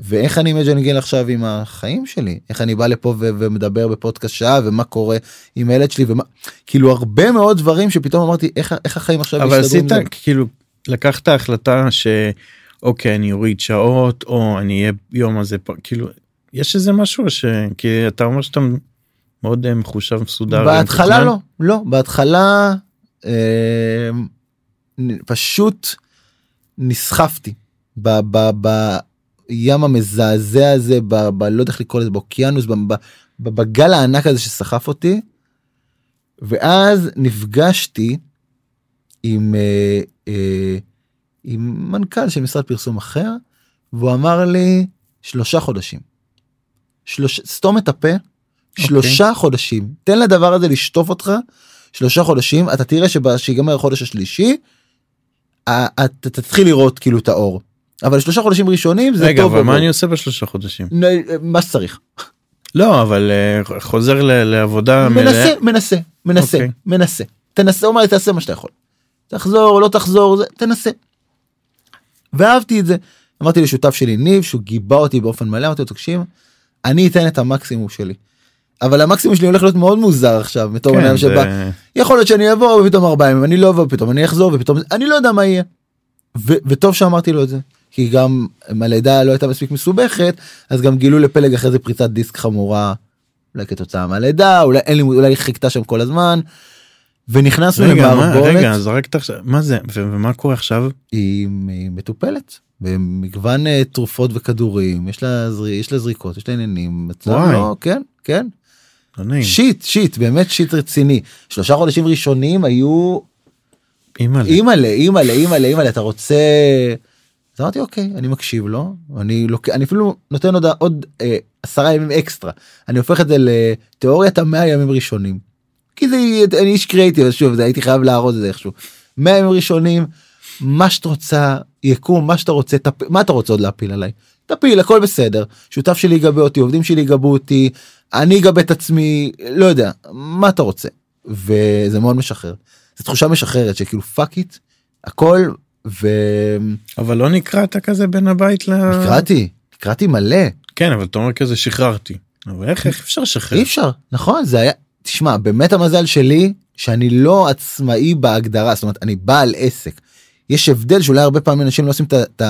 ואיך אני מג'נגל עכשיו עם החיים שלי איך אני בא לפה ו- ומדבר בפודקאסט שעה ומה קורה עם הילד שלי ומה כאילו הרבה מאוד דברים שפתאום אמרתי איך, איך החיים עכשיו
אבל עשית
זה?"
כאילו לקחת החלטה שאוקיי אני אוריד שעות או אני אהיה יום הזה פה כאילו יש איזה משהו ש... כי אתה אומר שאתה מאוד אה, מחושב מסודר.
בהתחלה. לא לא בהתחלה פשוט נסחפתי בים המזעזע הזה ב, ב, לא יודע איך לקרוא לזה באוקיינוס ב, ב, ב, בגל הענק הזה שסחף אותי. ואז נפגשתי עם אה, אה, עם מנכ"ל של משרד פרסום אחר והוא אמר לי שלושה חודשים. שלוש... סתום את הפה שלושה חודשים תן לדבר הזה לשטוף אותך שלושה חודשים אתה תראה שיגמר החודש השלישי אתה תתחיל לראות כאילו את האור אבל שלושה חודשים ראשונים זה
רגע
טוב
אבל מה. אני עושה בשלושה חודשים?
מה שצריך
לא אבל אה, חוזר ל- לעבודה
מנסה
מלאה.
מנסה מנסה
אוקיי.
מנסה תנסה לי תעשה מה שאתה יכול תחזור לא תחזור זה תנסה. ואהבתי את זה אמרתי לשותף שלי ניב שהוא גיבה אותי באופן מלא אמרתי לו תקשיב אני אתן את המקסימום שלי. אבל המקסימום שלי הולך להיות מאוד מוזר עכשיו בתור בן
כן,
אדם
זה-
שבא יכול להיות שאני אבוא ופתאום ארבעה ימים אני לא אבוא פתאום אני אחזור ופתאום אני לא יודע מה יהיה. ו- וטוב שאמרתי לו את זה כי גם אם הלידה לא הייתה מספיק מסובכת אז גם גילו לפלג אחרי זה פריצת דיסק חמורה. אולי כתוצאה מהלידה אולי אין לי אולי חיכתה שם כל הזמן. ונכנסנו למערבולת
רגע, זרקת עכשיו, מה זה, ו- ומה קורה עכשיו?
היא, היא מטופלת במגוון אה, תרופות וכדורים יש לה יש לה זריקות יש לה עניינים.
וואי.
לא- כן כן
לא נעים.
שיט שיט באמת שיט רציני שלושה חודשים ראשונים היו
אימא'לה.
אימא'לה אימא'לה אימא'לה אימא'לה אתה רוצה. אז אמרתי אוקיי אני מקשיב לו אני לוקח אני אפילו נותן עוד עוד אה, עשרה ימים אקסטרה אני הופך את זה לתיאוריית המאה ימים ראשונים. כי זה אני איש קריאיטיב אז שוב זה הייתי חייב להראות את זה איכשהו. 100 ימים ראשונים מה שאת רוצה יקום מה שאתה רוצה תפ... מה אתה רוצה עוד להפיל עליי תפיל הכל בסדר שותף שלי יגבה אותי עובדים שלי יגבו אותי אני אגבה את עצמי לא יודע מה אתה רוצה וזה מאוד משחרר. זו תחושה משחררת שכאילו fuck it הכל
אבל לא נקראת כזה בין הבית ל...
ונקראתי נקראתי מלא
כן, אבל אתה אומר כזה שחררתי. אבל איך איך אפשר לשחרר?
אי אפשר נכון זה היה תשמע באמת המזל שלי שאני לא עצמאי בהגדרה זאת אומרת אני בעל עסק. יש הבדל שאולי הרבה פעמים אנשים לא עושים את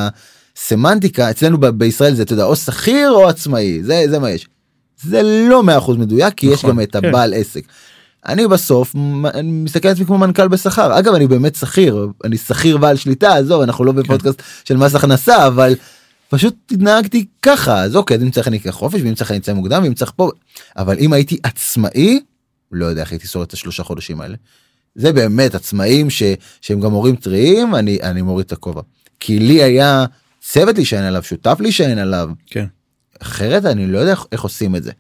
הסמנטיקה אצלנו ב- בישראל זה אתה יודע או שכיר או עצמאי זה זה מה יש. זה לא 100% מדויק כי יש
נכון,
גם את
כן.
הבעל עסק. אני בסוף אני מסתכל על עצמי כמו מנכ"ל בשכר אגב אני באמת שכיר אני שכיר בעל שליטה עזוב אנחנו לא בפודקאסט של מס הכנסה אבל פשוט התנהגתי ככה אז אוקיי אז אם צריך אני אקח חופש ואם צריך אני אצא מוקדם ואם צריך פה אבל אם הייתי עצמאי לא יודע איך הייתי שורד את השלושה חודשים האלה. זה באמת עצמאים ש, שהם גם הורים טריים אני אני מוריד את הכובע כי לי היה צוות להישען עליו שותף להישען עליו
כן.
אחרת אני לא יודע איך, עושים את זה.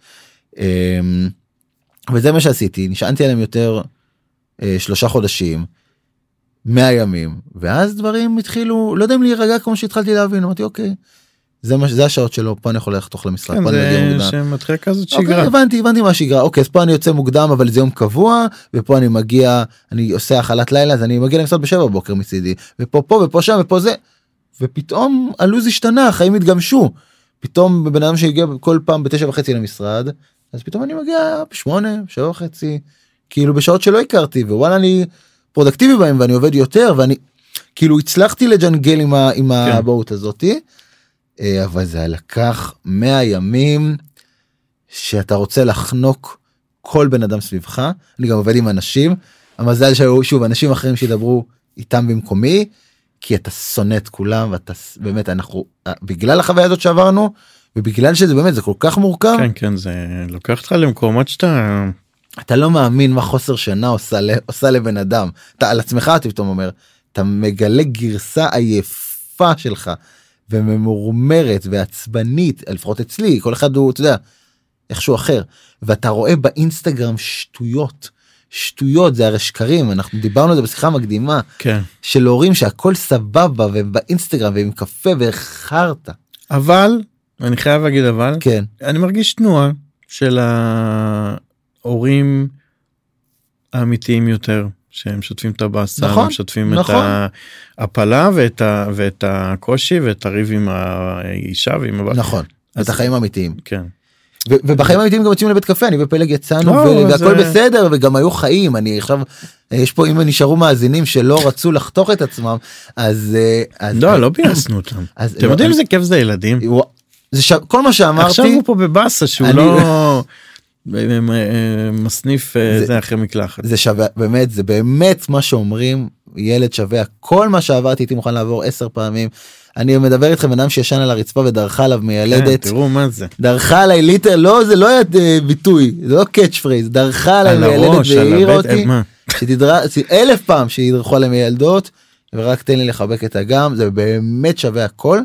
אמ, וזה מה שעשיתי נשענתי עליהם יותר אה, שלושה חודשים 100 ימים ואז דברים התחילו לא יודע אם להירגע כמו שהתחלתי להבין אמרתי אוקיי. זה מה זה השעות שלו פה אני יכול לחתוך למשרד
כן,
פה אני מגיע
זה. שמתחיל כזאת
אוקיי,
שגרה.
הבנתי הבנתי מה השגרה אוקיי אז פה אני יוצא מוקדם אבל זה יום קבוע ופה אני מגיע אני עושה הכלת לילה אז אני מגיע למשרד בשבע בבוקר מצידי ופה פה ופה שם ופה זה. ופתאום הלו"ז השתנה החיים התגמשו. פתאום בן אדם שהגיע כל פעם בתשע וחצי למשרד אז פתאום אני מגיע בשמונה שבע וחצי כאילו בשעות שלא הכרתי ווואלה אני פרודקטיבי בהם ואני עובד יותר ואני כאילו הצלחתי לג'נגל עם, ה, עם
כן.
האבהות הזאתי. אה, אבל זה לקח 100 ימים שאתה רוצה לחנוק כל בן אדם סביבך אני גם עובד עם אנשים המזל שהיו שוב אנשים אחרים שידברו איתם במקומי כי אתה שונא את כולם ואתה באמת אנחנו אה, בגלל החוויה הזאת שעברנו ובגלל שזה באמת זה כל כך מורכב.
כן כן זה לוקח אותך למקומות שאתה
אתה לא מאמין מה חוסר שינה עושה, עושה לבן אדם. אתה על עצמך אתה פתאום אומר אתה מגלה גרסה עייפה שלך וממורמרת ועצבנית לפחות אצלי כל אחד הוא אתה יודע איכשהו אחר. ואתה רואה באינסטגרם שטויות שטויות זה הרי שקרים אנחנו דיברנו על זה בשיחה מקדימה
כן
של הורים שהכל סבבה והם באינסטגרם והם קפה וחרטא
אבל אני חייב להגיד אבל
כן
אני מרגיש תנועה של ההורים האמיתיים יותר שהם משתפים את הבאסה
נכון,
משתפים
נכון.
את ההפלה ואת, ה, ואת הקושי ואת הריב עם האישה ועם הבת.
נכון
אז-
את החיים האמיתיים
כן.
ובחיים האמיתיים גם יוצאים לבית קפה אני ופלג יצאנו
לא,
והכל
אה,
בסדר וגם היו חיים אני עכשיו יש פה אם נשארו מאזינים שלא רצו לחתוך את עצמם אז אה,
לא לא ביאסנו אותם. אתם
לא,
יודעים איזה כיף זה ילדים.
זה. כל מה שאמרתי
עכשיו הוא פה בבאסה שהוא לא אה, מסניף אה,
זה-
זה אחרי מקלחת.
זה שווה באמת זה באמת מה שאומרים ילד שווה כל מה שעברתי הייתי מוכן לעבור עשר פעמים אני מדבר איתכם בן אדם שישן על הרצפה ודרכה עליו
כן,
מיילדת
תראו מה זה.
דרכה עליי ליטר לא זה לא היה אה, ביטוי זה לא catch phrase דרכה עליי
על
מיילדת ועיירה
הבטן,
אותי
מה?
שתדרה אלף פעם שידרכו עליהם מילדות ורק תן לי לחבק את אגם זה באמת שווה הכל.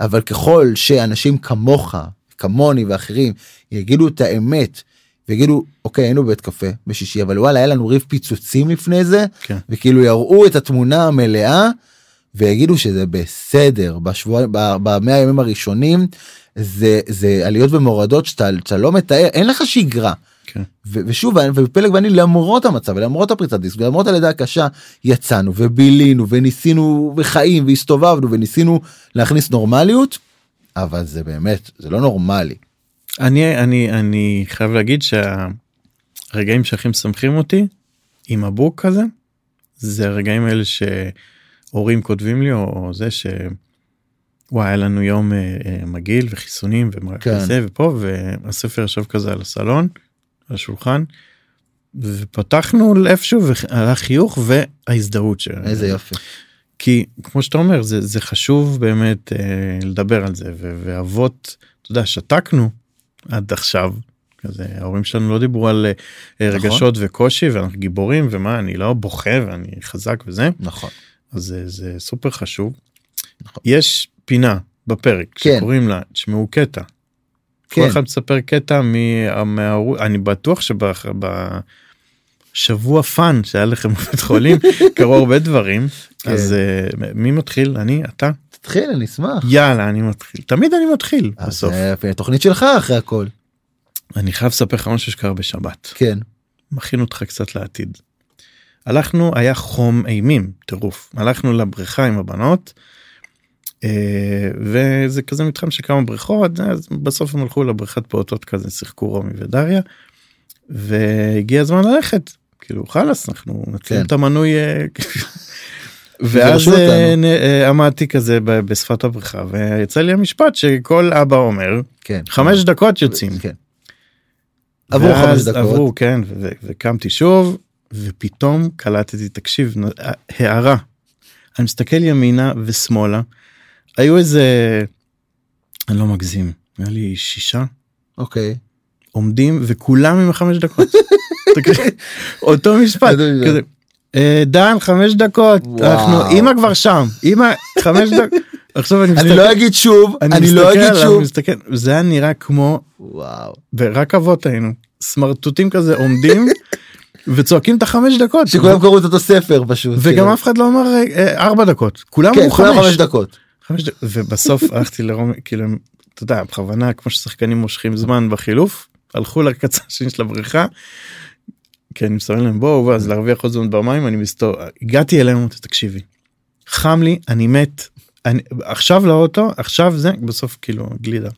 אבל ככל שאנשים כמוך כמוני ואחרים יגידו את האמת ויגידו אוקיי היינו בבית קפה בשישי אבל וואלה היה לנו ריב פיצוצים לפני זה
כן.
וכאילו יראו את התמונה המלאה ויגידו שזה בסדר בשבוע ב- במאה הימים הראשונים זה זה עליות ומורדות שאתה שאתה לא מתאר אין לך שגרה.
כן.
ו- ושוב ופלג ואני למרות המצב ולמרות הפריצת דיסק ולמרות הלידה הקשה יצאנו ובילינו וניסינו וחיים והסתובבנו וניסינו להכניס נורמליות אבל זה באמת זה לא נורמלי.
אני אני אני חייב להגיד שהרגעים שהכי משמחים אותי עם הבוק הזה זה הרגעים האלה שהורים כותבים לי או זה וואי היה לנו יום אה, אה, מגעיל וחיסונים
כן.
וזה ופה והספר ישב כזה על הסלון על השולחן. ופתחנו לאיפשהו ועלה חיוך וההזדהות ש...
איזה יופי.
כי כמו שאתה אומר זה זה חשוב באמת אה, לדבר על זה ואבות אתה יודע שתקנו עד עכשיו. כזה ההורים שלנו לא דיברו על אה,
נכון.
רגשות וקושי ואנחנו גיבורים ומה אני לא בוכה ואני חזק וזה
נכון.
אז זה, זה סופר חשוב.
נכון.
יש פינה בפרק
כן.
שקוראים לה תשמעו קטע. כל
כן.
אחד מספר קטע מה- מהערוץ אני בטוח שבשבוע fun שהיה לכם בבית חולים קרו הרבה דברים
כן.
אז אה, מי מתחיל אני אתה
תתחיל אני אשמח.
יאללה אני מתחיל תמיד אני מתחיל
אז
בסוף
זה התוכנית שלך אחרי הכל.
אני חייב לספר לך משהו שקרה בשבת
כן.
מכין אותך קצת לעתיד. הלכנו היה חום אימים טירוף הלכנו לבריכה עם הבנות. אה, וזה כזה מתחם של כמה בריכות אז בסוף הם הלכו לבריכת פעוטות כזה שיחקו רומי ודריה. והגיע הזמן ללכת כאילו חלאס אנחנו נציל
כן.
את המנוי. אה, ואז. אה, עמדתי כזה בשפת הבריכה ויצא לי המשפט שכל אבא אומר
כן.
חמש דקות יוצאים.
כן. עברו חמש דקות.
עברו כן וקמתי שוב ופתאום קלטתי תקשיב נ- הערה. אני מסתכל ימינה ושמאלה היו איזה אני לא מגזים היה לי שישה
אוקיי.
עומדים וכולם עם החמש דקות. אותו משפט. כזה. "אה, דן חמש דקות
וואו.
אנחנו אמא כבר שם אמא חמש דקות עכשיו אני
אני
מסתכל
לא אגיד שוב. אני
מסתכל
לא אגיד שוב.
מסתכל זה היה נראה כמו
וואו.
ורק אבות היינו סמרטוטים כזה עומדים וצועקים את החמש דקות
שכולם קראו את אותו ספר פשוט.
וגם
כאילו.
אף אחד לא אמר אה, ארבע דקות כולם
כן,
אמרו
חמש דקות.
ובסוף הלכתי לרומי כאילו אתה יודע בכוונה כמו ששחקנים מושכים זמן בחילוף הלכו לקצה השני של הבריכה. כי אני מסמן להם בואו ואז להרוויח עוד זמן במים אני מסתובב הגעתי אליהם אמרתי תקשיבי חם לי אני מת אני עכשיו לאוטו עכשיו זה בסוף כאילו גלידה.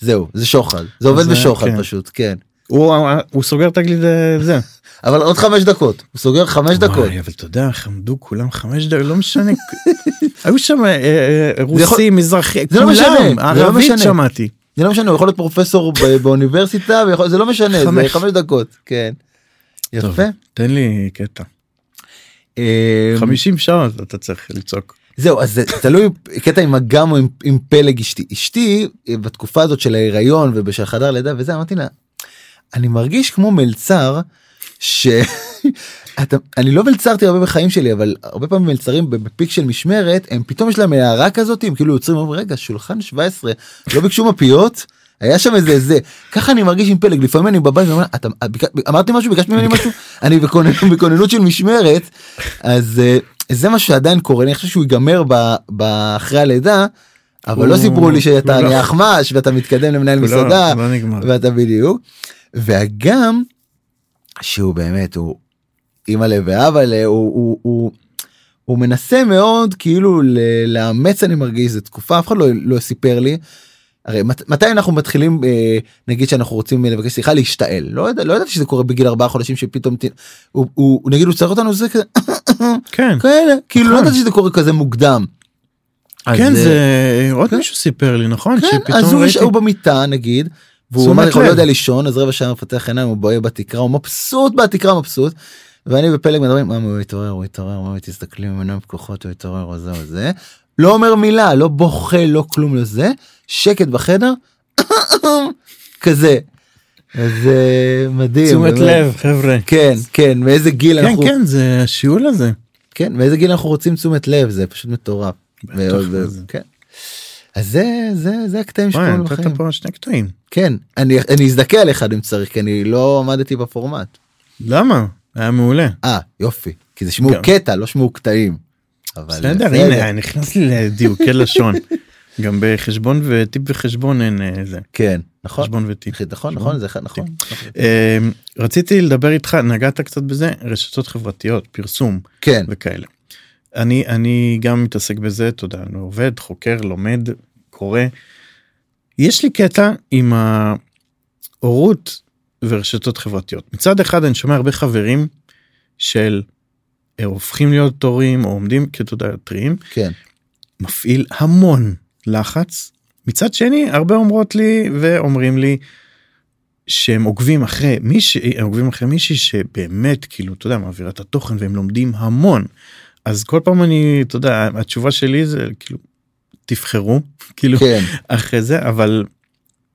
זהו זה שוחד זה עובד
זה-
בשוחד
כן.
פשוט כן.
הוא הוא סוגר את הגלידה זה.
אבל עוד חמש דקות הוא סוגר חמש דקות.
וואי, אבל אתה יודע איך עמדו כולם חמש דקות לא משנה היו שם אה, אה, רוסים מזרחי
זה לא משנה,
כולם
לא
ערבית
משנה.
שמעתי.
זה לא משנה הוא יכול להיות פרופסור באוניברסיטה ויכול- זה לא משנה זה
חמש.
חמש דקות כן.
טוב,
יפה.
תן לי קטע
אה,
50 שעות אתה צריך לצעוק.
זהו אז זה תלוי קטע עם אגם או עם, עם פלג אשתי אשתי אה, בתקופה הזאת של ההיריון ובשל חדר לידה וזה אמרתי לה אני מרגיש כמו מלצר ש... אתה, אני לא מלצרתי הרבה בחיים שלי אבל הרבה פעמים מלצרים בפיק של משמרת הם פתאום יש להם הערה כזאת הם כאילו יוצרים אומרים רגע שולחן 17 לא ביקשו מפיות היה שם איזה זה ככה אני מרגיש עם פלג לפעמים אני בבית ואומר אתה ביק- אמרתי משהו ביקשת ממני משהו אני בכוננות של משמרת אז אה, זה מה שעדיין קורה אני חושב שהוא ייגמר אחרי הלידה. אבל לא סיפרו לי שאתה
לא-
נהיה אחמ"ש ואתה מתקדם למנהל
לא-
מסעדה
לא.
ואתה בדיוק. והגם שהוא באמת הוא אימא'לה ואבא'לה הוא, הוא, הוא, הוא מנסה מאוד כאילו לאמץ אני מרגיש זו תקופה אף אחד לא, לא סיפר לי. הרי מת, מתי אנחנו מתחילים אה, נגיד שאנחנו רוצים לבקש סליחה להשתעל לא יודע לא ידעתי שזה קורה בגיל ארבעה חודשים שפתאום ת- הוא, הוא, הוא נגיד הוא צריך אותנו זה כזה
כן
כאלה כאילו לא
נכון.
ידעתי שזה קורה כזה מוקדם.
כן
אה,
זה עוד
כן.
מישהו סיפר לי נכון
כן, אז הוא במיטה נגיד והוא אומר לך הוא לא. יודע לישון אז רבע שעה מפתח עיניים הוא בוהה בתקרה הוא מבסוט בתקרה מבסוט. ואני ופלג מדברים מה הוא התעורר הוא התעורר מה תסתכלים עם עיניים פקוחות הוא התעורר או זה או זה. לא אומר מילה לא בוכה לא כלום לזה שקט בחדר כזה. אז אה, מדהים.
תשומת. לב חבר'ה.
כן כן מאיזה גיל
כן
אנחנו
כן זה השיעול הזה.
כן מאיזה גיל אנחנו רוצים תשומת לב זה פשוט מטורף. מאוד,
מה זה.
כן. אז זה זה זה הקטעים שקורים
נתת
בחיים.
פה שני קטעים.
כן אני אני אזדכה על אחד אם צריך כי אני לא עמדתי בפורמט.
למה? היה מעולה.
אה יופי כי זה שמעו
גם.
קטע לא שמעו קטעים.
בסדר הנה נכנס לי לדיוקי לשון. גם בחשבון וטיפ וחשבון אין אה, זה.
כן נכון
חשבון וטיפ.
נכון נכון זה אחד נכון.
אה, רציתי לדבר איתך נגעת קצת בזה רשתות חברתיות פרסום
כן
וכאלה. אני אני גם מתעסק בזה אתה יודע אני עובד חוקר לומד קורא. יש לי קטע עם ההורות ורשתות חברתיות מצד אחד אני שומע הרבה חברים של אה, הופכים להיות הורים או עומדים כתודה טריים
כן
מפעיל המון לחץ. מצד שני הרבה אומרות לי ואומרים לי שהם עוקבים אחרי מישהי עוקבים אחרי מישהי שבאמת כאילו אתה יודע מעבירה את התוכן והם לומדים המון. אז כל פעם אני אתה יודע התשובה שלי זה כאילו תבחרו כאילו
כן.
אחרי זה אבל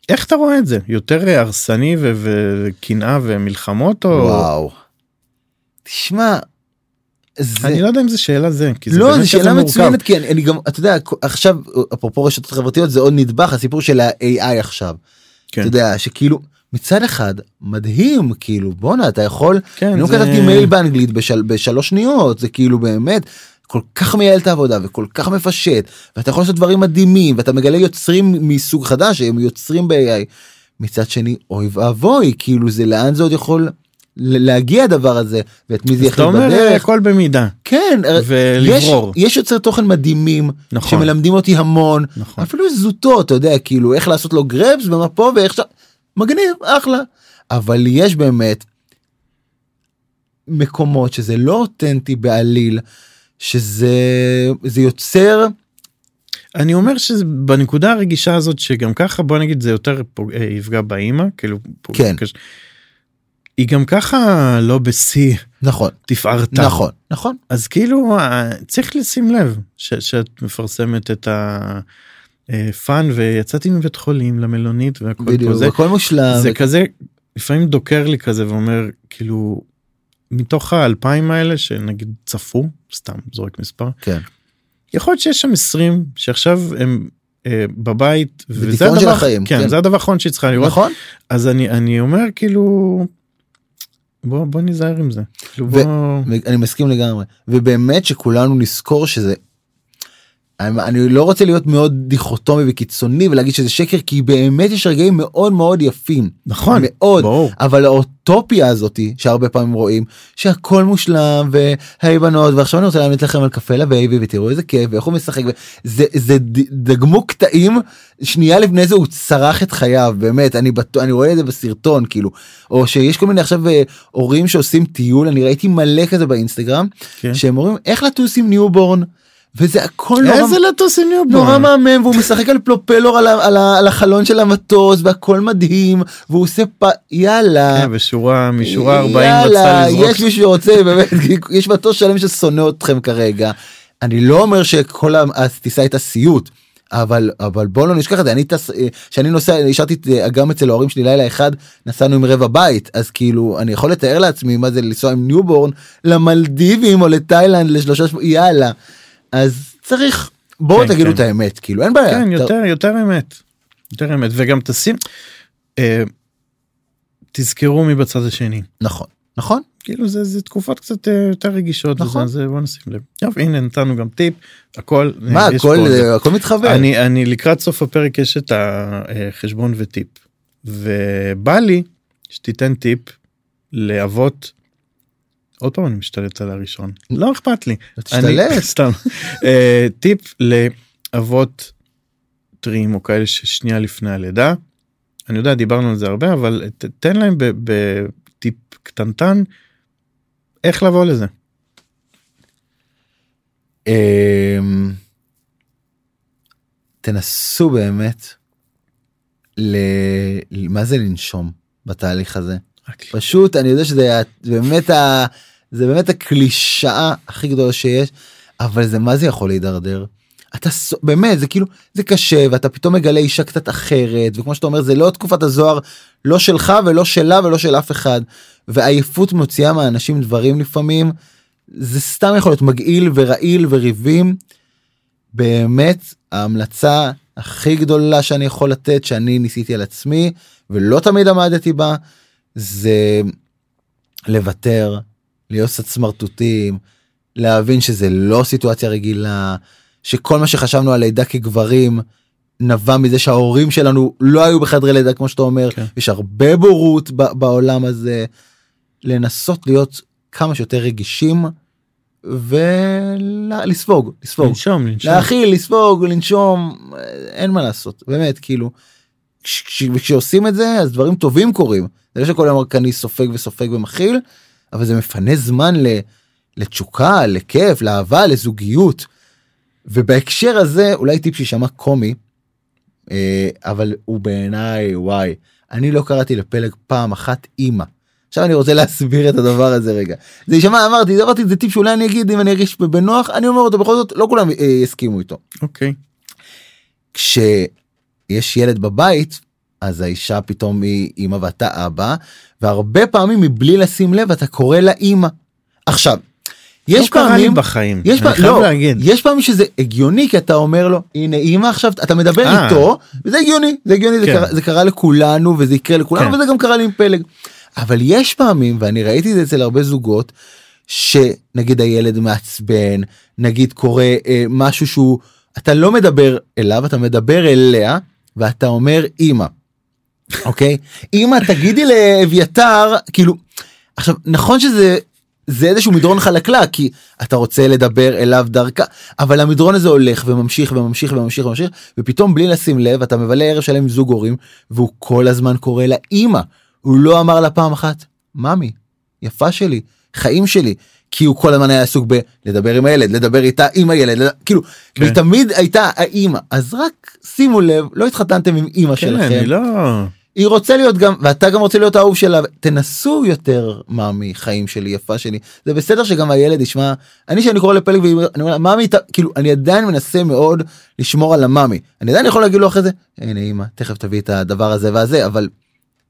איך אתה רואה את זה יותר הרסני ו- וקנאה ומלחמות או
וואו. תשמע. זה...
אני לא יודע אם זה שאלה זה כי זה
לא,
כזה
שאלה. מצוינת, כי אני, אני גם, אתה יודע, עכשיו, אפרופו רשתות חברתיות, זה עוד נדבך, הסיפור של ה-AI עכשיו.
כן.
אתה יודע, שכאילו, מצד אחד, מדהים, כאילו, בואנה, אתה יכול,
כן,
אני לא
זה-
כתבתי מייל באנגלית בשל, בשלוש שניות, זה כאילו באמת, כל כך מייעל את העבודה וכל כך מפשט, ואתה יכול לעשות דברים מדהימים, ואתה מגלה יוצרים מסוג חדש, הם יוצרים ב-AI. מצד שני, אוי ואבוי, כאילו, זה לאן זה עוד יכול להגיע הדבר הזה, ואת מי זה יחליט בדרך.
הכל במידה
כן,
ולברור.
יש, יש יוצרי תוכן מדהימים
נכון.
שמלמדים אותי המון,
נכון.
אפילו זוטות, אתה יודע, כאילו איך לעשות לו גרבס ומה פה ואיך ש... מגניב, אחלה. אבל יש באמת מקומות שזה לא אותנטי בעליל, שזה זה יוצר,
אני אומר שבנקודה הרגישה הזאת שגם ככה בוא נגיד זה יותר פוג... אה, יפגע באימא כאילו פוג...
כן.
קש... היא גם ככה לא בשיא.
נכון,
תפארתה.
נכון, נכון,
אז כאילו אה, צריך לשים לב ש... שאת מפרסמת את הפאן ויצאתי מבית חולים למלונית והכל
בדיוק,
זה
הכל מושלם,
זה כזה לפעמים דוקר לי כזה ואומר כאילו מתוך האלפיים האלה שנגיד צפו סתם זורק מספר
כן,
יכול להיות שיש שם 20 שעכשיו הם אה, בבית וזה
בדיכאון של
הדבר
החיים,
כן,
כן.
זה הדבר האחרון שהיא צריכה לראות.
נכון,
אז אני אני אומר כאילו בוא בוא ניזהר עם זה. כאילו
ו-
בוא
אני מסכים לגמרי, ובאמת שכולנו נזכור שזה, אני לא רוצה להיות מאוד דיכוטומי וקיצוני ולהגיד שזה שקר, כי באמת יש רגעים מאוד מאוד יפים.
נכון
מאוד,
ברור.
אבל האוטופיה הזאתי שהרבה פעמים רואים שהכל מושלם והי בנות ועכשיו אני רוצה להמליץ לכם על קפה ל baby ותראו איזה כיף ואיך הוא משחק זה זה דגמו קטעים שנייה לפני זה הוא צרח את חייו באמת אני בטוח אני רואה את זה בסרטון כאילו. או שיש כל מיני עכשיו אה, הורים שעושים טיול אני ראיתי מלא כזה באינסטגרם
כן.
שהם אומרים איך לטוס עם newborn וזה הכל נורא
איזה לטוס עם newborn
נורא מהמם והוא משחק על פלופלור על, על, על החלון של המטוס והכל מדהים והוא עושה פ... יאללה.
כן, ושורה משורה 40
יאללה,
רצה לזרוק
יש מישהו שרוצה באמת יש מטוס שלם ששונא אתכם כרגע. אני לא אומר שכל הטיסה הייתה סיוט. אבל אבל בוא לא נשכח את זה אני טס שאני נוסע השארתי את אגם אצל ההורים שלי לילה אחד נסענו עם רבע בית אז כאילו אני יכול לתאר לעצמי מה זה לנסוע עם newborn למלדיבים או לתאילנד לשלושה שבועות יאללה אז צריך בואו
כן,
תגידו
כן.
את האמת כאילו אין בעיה.
כן
אתה-
יותר יותר אמת יותר אמת וגם תשים אה, תזכרו מי בצד השני
נכון נכון
כאילו זה זה תקופות קצת אה, יותר רגישות
נכון.
אז אה, בוא נשים לב. טוב הנה נתנו גם טיפ הכל אה,
מה הכל
פה זה.
הכל מתחבר.
אני אני לקראת סוף הפרק יש את החשבון וטיפ ובא לי שתיתן טיפ לאבות. עוד פעם אני משתלט על הראשון לא אכפת לי
תשתלט.
אני סתם אה, טיפ לאבות טריים או כאלה ששנייה לפני הלידה. אני יודע דיברנו על זה הרבה אבל תן להם בטיפ קטנטן איך לבוא לזה.
אמ, תנסו באמת ל... מה זה לנשום בתהליך הזה פשוט אני יודע שזה באמת ה... זה באמת הקלישאה הכי גדולה שיש אבל זה מה זה יכול להידרדר. אתה באמת זה כאילו זה קשה ואתה פתאום מגלה אישה קצת אחרת וכמו שאתה אומר זה לא תקופת הזוהר לא שלך ולא שלה ולא של אף אחד ועייפות מוציאה מהאנשים דברים לפעמים זה סתם יכול להיות מגעיל ורעיל וריבים. באמת ההמלצה הכי גדולה שאני יכול לתת שאני ניסיתי על עצמי ולא תמיד עמדתי בה זה לוותר להיות קצת סמרטוטים להבין שזה לא סיטואציה רגילה שכל מה שחשבנו על לידה כגברים נבע מזה שההורים שלנו לא היו בחדרי לידה כמו שאתה אומר.
כן.
יש הרבה בורות בעולם הזה. לנסות להיות כמה שיותר רגישים ולספוג לספוג
לנשום לנשום.
להכיל לספוג לנשום אין מה לעשות. באמת כאילו כש- כש- כשעושים את זה אז דברים טובים קורים. זה לא שכל היום רק אני סופג וסופג ומכיל אבל זה מפנה זמן ל, לתשוקה לכיף לאהבה לזוגיות. ובהקשר הזה אולי טיפ שישמע קומי אה, אבל הוא בעיניי וואי אני לא קראתי לפלג פעם אחת אימא. עכשיו אני רוצה להסביר את הדבר הזה רגע. זה יישמע אמרתי אמרתי זה טיפ שאולי אני אגיד אם אני ארגיש בנוח אני אומר אותו בכל זאת לא כולם אה, יסכימו איתו.
אוקיי.
כשיש ילד בבית אז האישה פתאום היא אימא ואתה אבא והרבה פעמים מבלי לשים לב אתה קורא לה אימא. עכשיו יש
לא
פעמים
בחיים.
יש
חייב
לא,
להגיד.
יש פעמים שזה הגיוני כי אתה אומר לו הנה אימא עכשיו אתה מדבר
אה.
איתו וזה הגיוני זה הגיוני זה
כן.
קרה, זה קרה לכולנו וזה יקרה לכולנו
כן.
וזה גם קרה לי עם פלג. אבל יש פעמים ואני ראיתי את זה אצל הרבה זוגות שנגיד הילד מעצבן נגיד קורה אה, משהו שהוא אתה לא מדבר אליו אתה מדבר אליה ואתה אומר אימא. אוקיי? אימא תגידי לאביתר כאילו עכשיו נכון שזה זה איזשהו מדרון חלקלק כי אתה רוצה לדבר אליו דרכה אבל המדרון הזה הולך וממשיך וממשיך וממשיך וממשיך ופתאום בלי לשים לב אתה מבלה ערב שלם עם זוג הורים והוא כל הזמן קורא לה אימא הוא לא אמר לה פעם אחת ממי יפה שלי חיים שלי. כי הוא כל הזמן היה עסוק בלדבר עם הילד לדבר איתה עם הילד לד... כאילו
כן.
והיא תמיד הייתה האימא. אז רק שימו לב לא התחתנתם עם אימא
כן,
שלכם.
אני לא...
היא רוצה להיות גם ואתה גם רוצה להיות האהוב שלה תנסו יותר מאמי חיים שלי יפה שלי זה בסדר שגם הילד ישמע אני שאני קורא לפלג ואני אומר מאמי ת- כאילו אני עדיין מנסה מאוד לשמור על המאמי אני עדיין יכול להגיד לו אחרי זה הנה אמא תכף תביא את הדבר הזה והזה אבל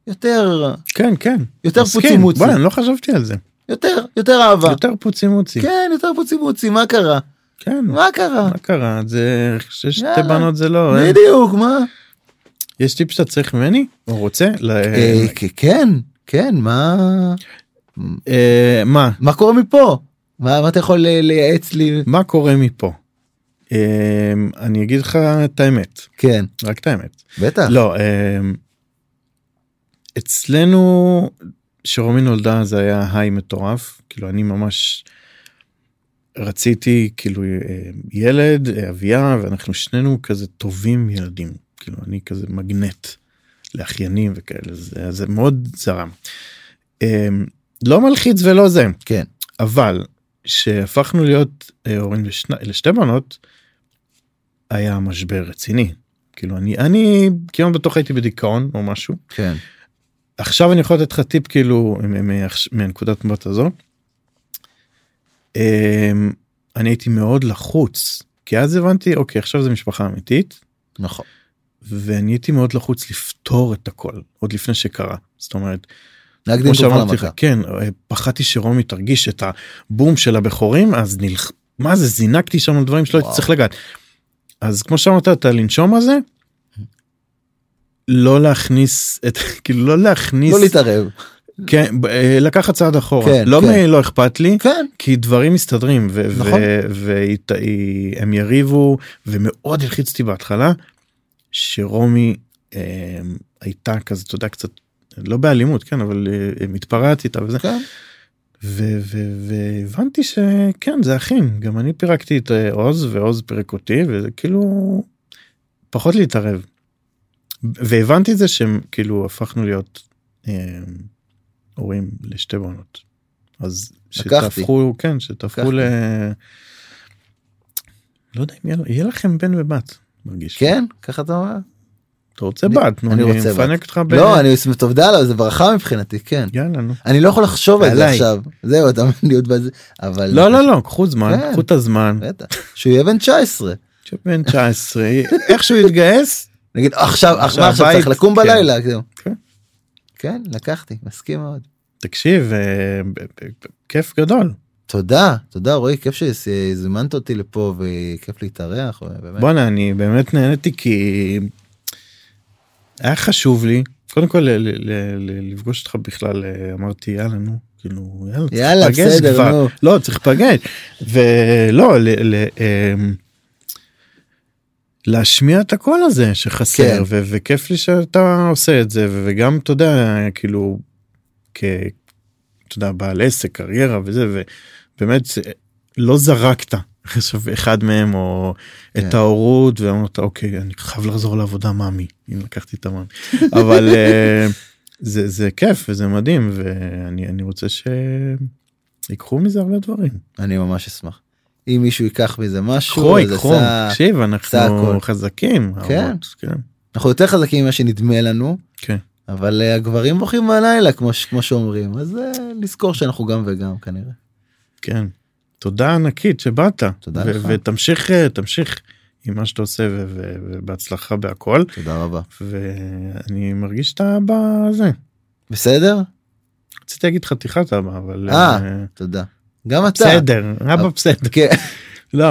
יותר
כן, כן.
יותר
מסכים.
פוצי-מוצי.
בוא'נה, אני לא חשבתי על זה.
יותר יותר אהבה
יותר פוצי מוצי.
כן יותר פוצי מוצי מה קרה
כן.
מה קרה
מה קרה? זה... שתי. בנות זה לא...
בדיוק מה
יש טיפ שאתה צריך ממני? או רוצה?
אה, כן כן מה
אה, מה?
מה קורה מפה מה אתה יכול לייעץ לי
מה קורה מפה? אה, אני אגיד לך את האמת.
כן
רק את האמת.
בטח
לא, אצלנו שרומי נולדה זה היה היי מטורף כאילו אני ממש רציתי כאילו ילד אביה ואנחנו שנינו כזה טובים ילדים כאילו אני כזה מגנט לאחיינים וכאלה זה, זה מאוד זרם. אה, לא מלחיץ ולא זה
כן.
אבל שהפכנו להיות אה, הורים לשני, לשתי בנות היה משבר רציני. כאילו אני אני כמעט בטוח הייתי בדיכאון או משהו.
כן.
עכשיו אני יכול לתת לך טיפ כאילו מ- מ- מנקודת מבט הזו. אמ, אני הייתי מאוד לחוץ כי אז הבנתי אוקיי עכשיו זה משפחה אמיתית.
נכון
ואני הייתי מאוד לחוץ לפתור את הכל עוד לפני שקרה זאת אומרת
להקדים
כמו
תרופה למכה.
כן פחדתי שרומי תרגיש את הבום של הבכורים אז נלח... מה זה זינקתי שם על דברים שלא הייתי. צריך לגעת. אז כמו שאמרת את הלנשום הזה. לא להכניס את כאילו לא להכניס
לא להתערב
כן אה, לקחת צעד אחורה
כן,
לא
כן.
לא אכפת לי
כן
כי דברים מסתדרים ו-
נכון.
ו- והם יריבו ומאוד הלחיץ אותי בהתחלה שרומי אה, הייתה כזה אתה יודע קצת לא באלימות כן אבל אה, מתפרעת איתה וזה
כן
והבנתי שכן זה אחים גם אני פירקתי את אה, עוז ועוז פירק אותי וזה כאילו פחות להתערב. והבנתי את זה שהם כאילו הפכנו להיות אה, הורים לשתי בנות. אז. שתהפכו כן שתהפכו. ל... לא יודע אם יהיה, יהיה לכם בן ובת מרגיש. לי.
כן ככה אתה אומר
אתה רוצה
אני-
בת נו
אני
אני
רוצה בת.
מפנק אותך ב...
לא אני תודה עליו זה ברכה מבחינתי כן
יאללה נו.
אני לא יכול לחשוב על זה. עכשיו זהו אתה מבין להיות בזה אבל
לא לא לא קחו זמן
כן.
קחו את הזמן.
בטח שהוא יהיה בן 19
שבן 19 איכשהו יתגייס
נגיד עכשיו
עכשיו
צריך לקום
כן.
בלילה.
כן.
כן לקחתי מסכים מאוד
תקשיב אה, כיף גדול
תודה תודה רועי כיף שהזמנת אותי לפה וכיף להתארח.
בואנה אני באמת נהניתי כי היה חשוב לי קודם כל לפגוש אותך בכלל אמרתי יאללה נו כאילו יאללה
יאללה בסדר
כבר."
נו
לא צריך להיפגש ולא אמ, להשמיע את הקול הזה שחסר
כן.
ו- וכיף לי שאתה עושה את זה ו- וגם אתה יודע כאילו כ... אתה יודע בעל עסק קריירה וזה ובאמת זה- לא זרקת עכשיו אחד מהם או את
כן.
ההורות ואמרת אוקיי אני חייב לחזור לעבודה מאמי הנה לקחתי את המאמי אבל אה, זה זה כיף וזה מדהים ואני אני רוצה שיקחו מזה הרבה דברים.
אני ממש אשמח. אם מישהו ייקח מזה משהו
קחו
עשה-
תקשיב אנחנו. חזקים
כן.
האבות, כן.
אנחנו יותר חזקים ממה שנדמה לנו
כן.
אבל אה, הגברים בוכים בלילה כמו כמו שאומרים אז אה, לזכור שאנחנו גם וגם כנראה.
כן. תודה ענקית שבאת.
תודה
ו-
לך.
ותמשיך אה, תמשיך עם מה שאתה עושה ו- ו- ובהצלחה בהכל
תודה רבה.
ואני מרגיש שאתה בזה.
בסדר?
רציתי להגיד חתיכת אבא אבל
אה,
אה,
תודה. גם אתה.
בסדר אבא בסדר
כן.
לא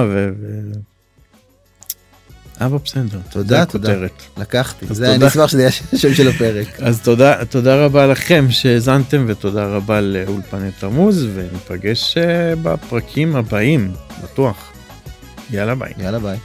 אבא בסדר
תודה, תודה. לקחתי. זה אני. אשמח שזה יהיה השם של הפרק.
אז תודה תודה רבה לכם שהאזנתם ותודה רבה לאולפני תמוז וניפגש אה, בפרקים הבאים בטוח. יאללה ביי.
יאללה ביי.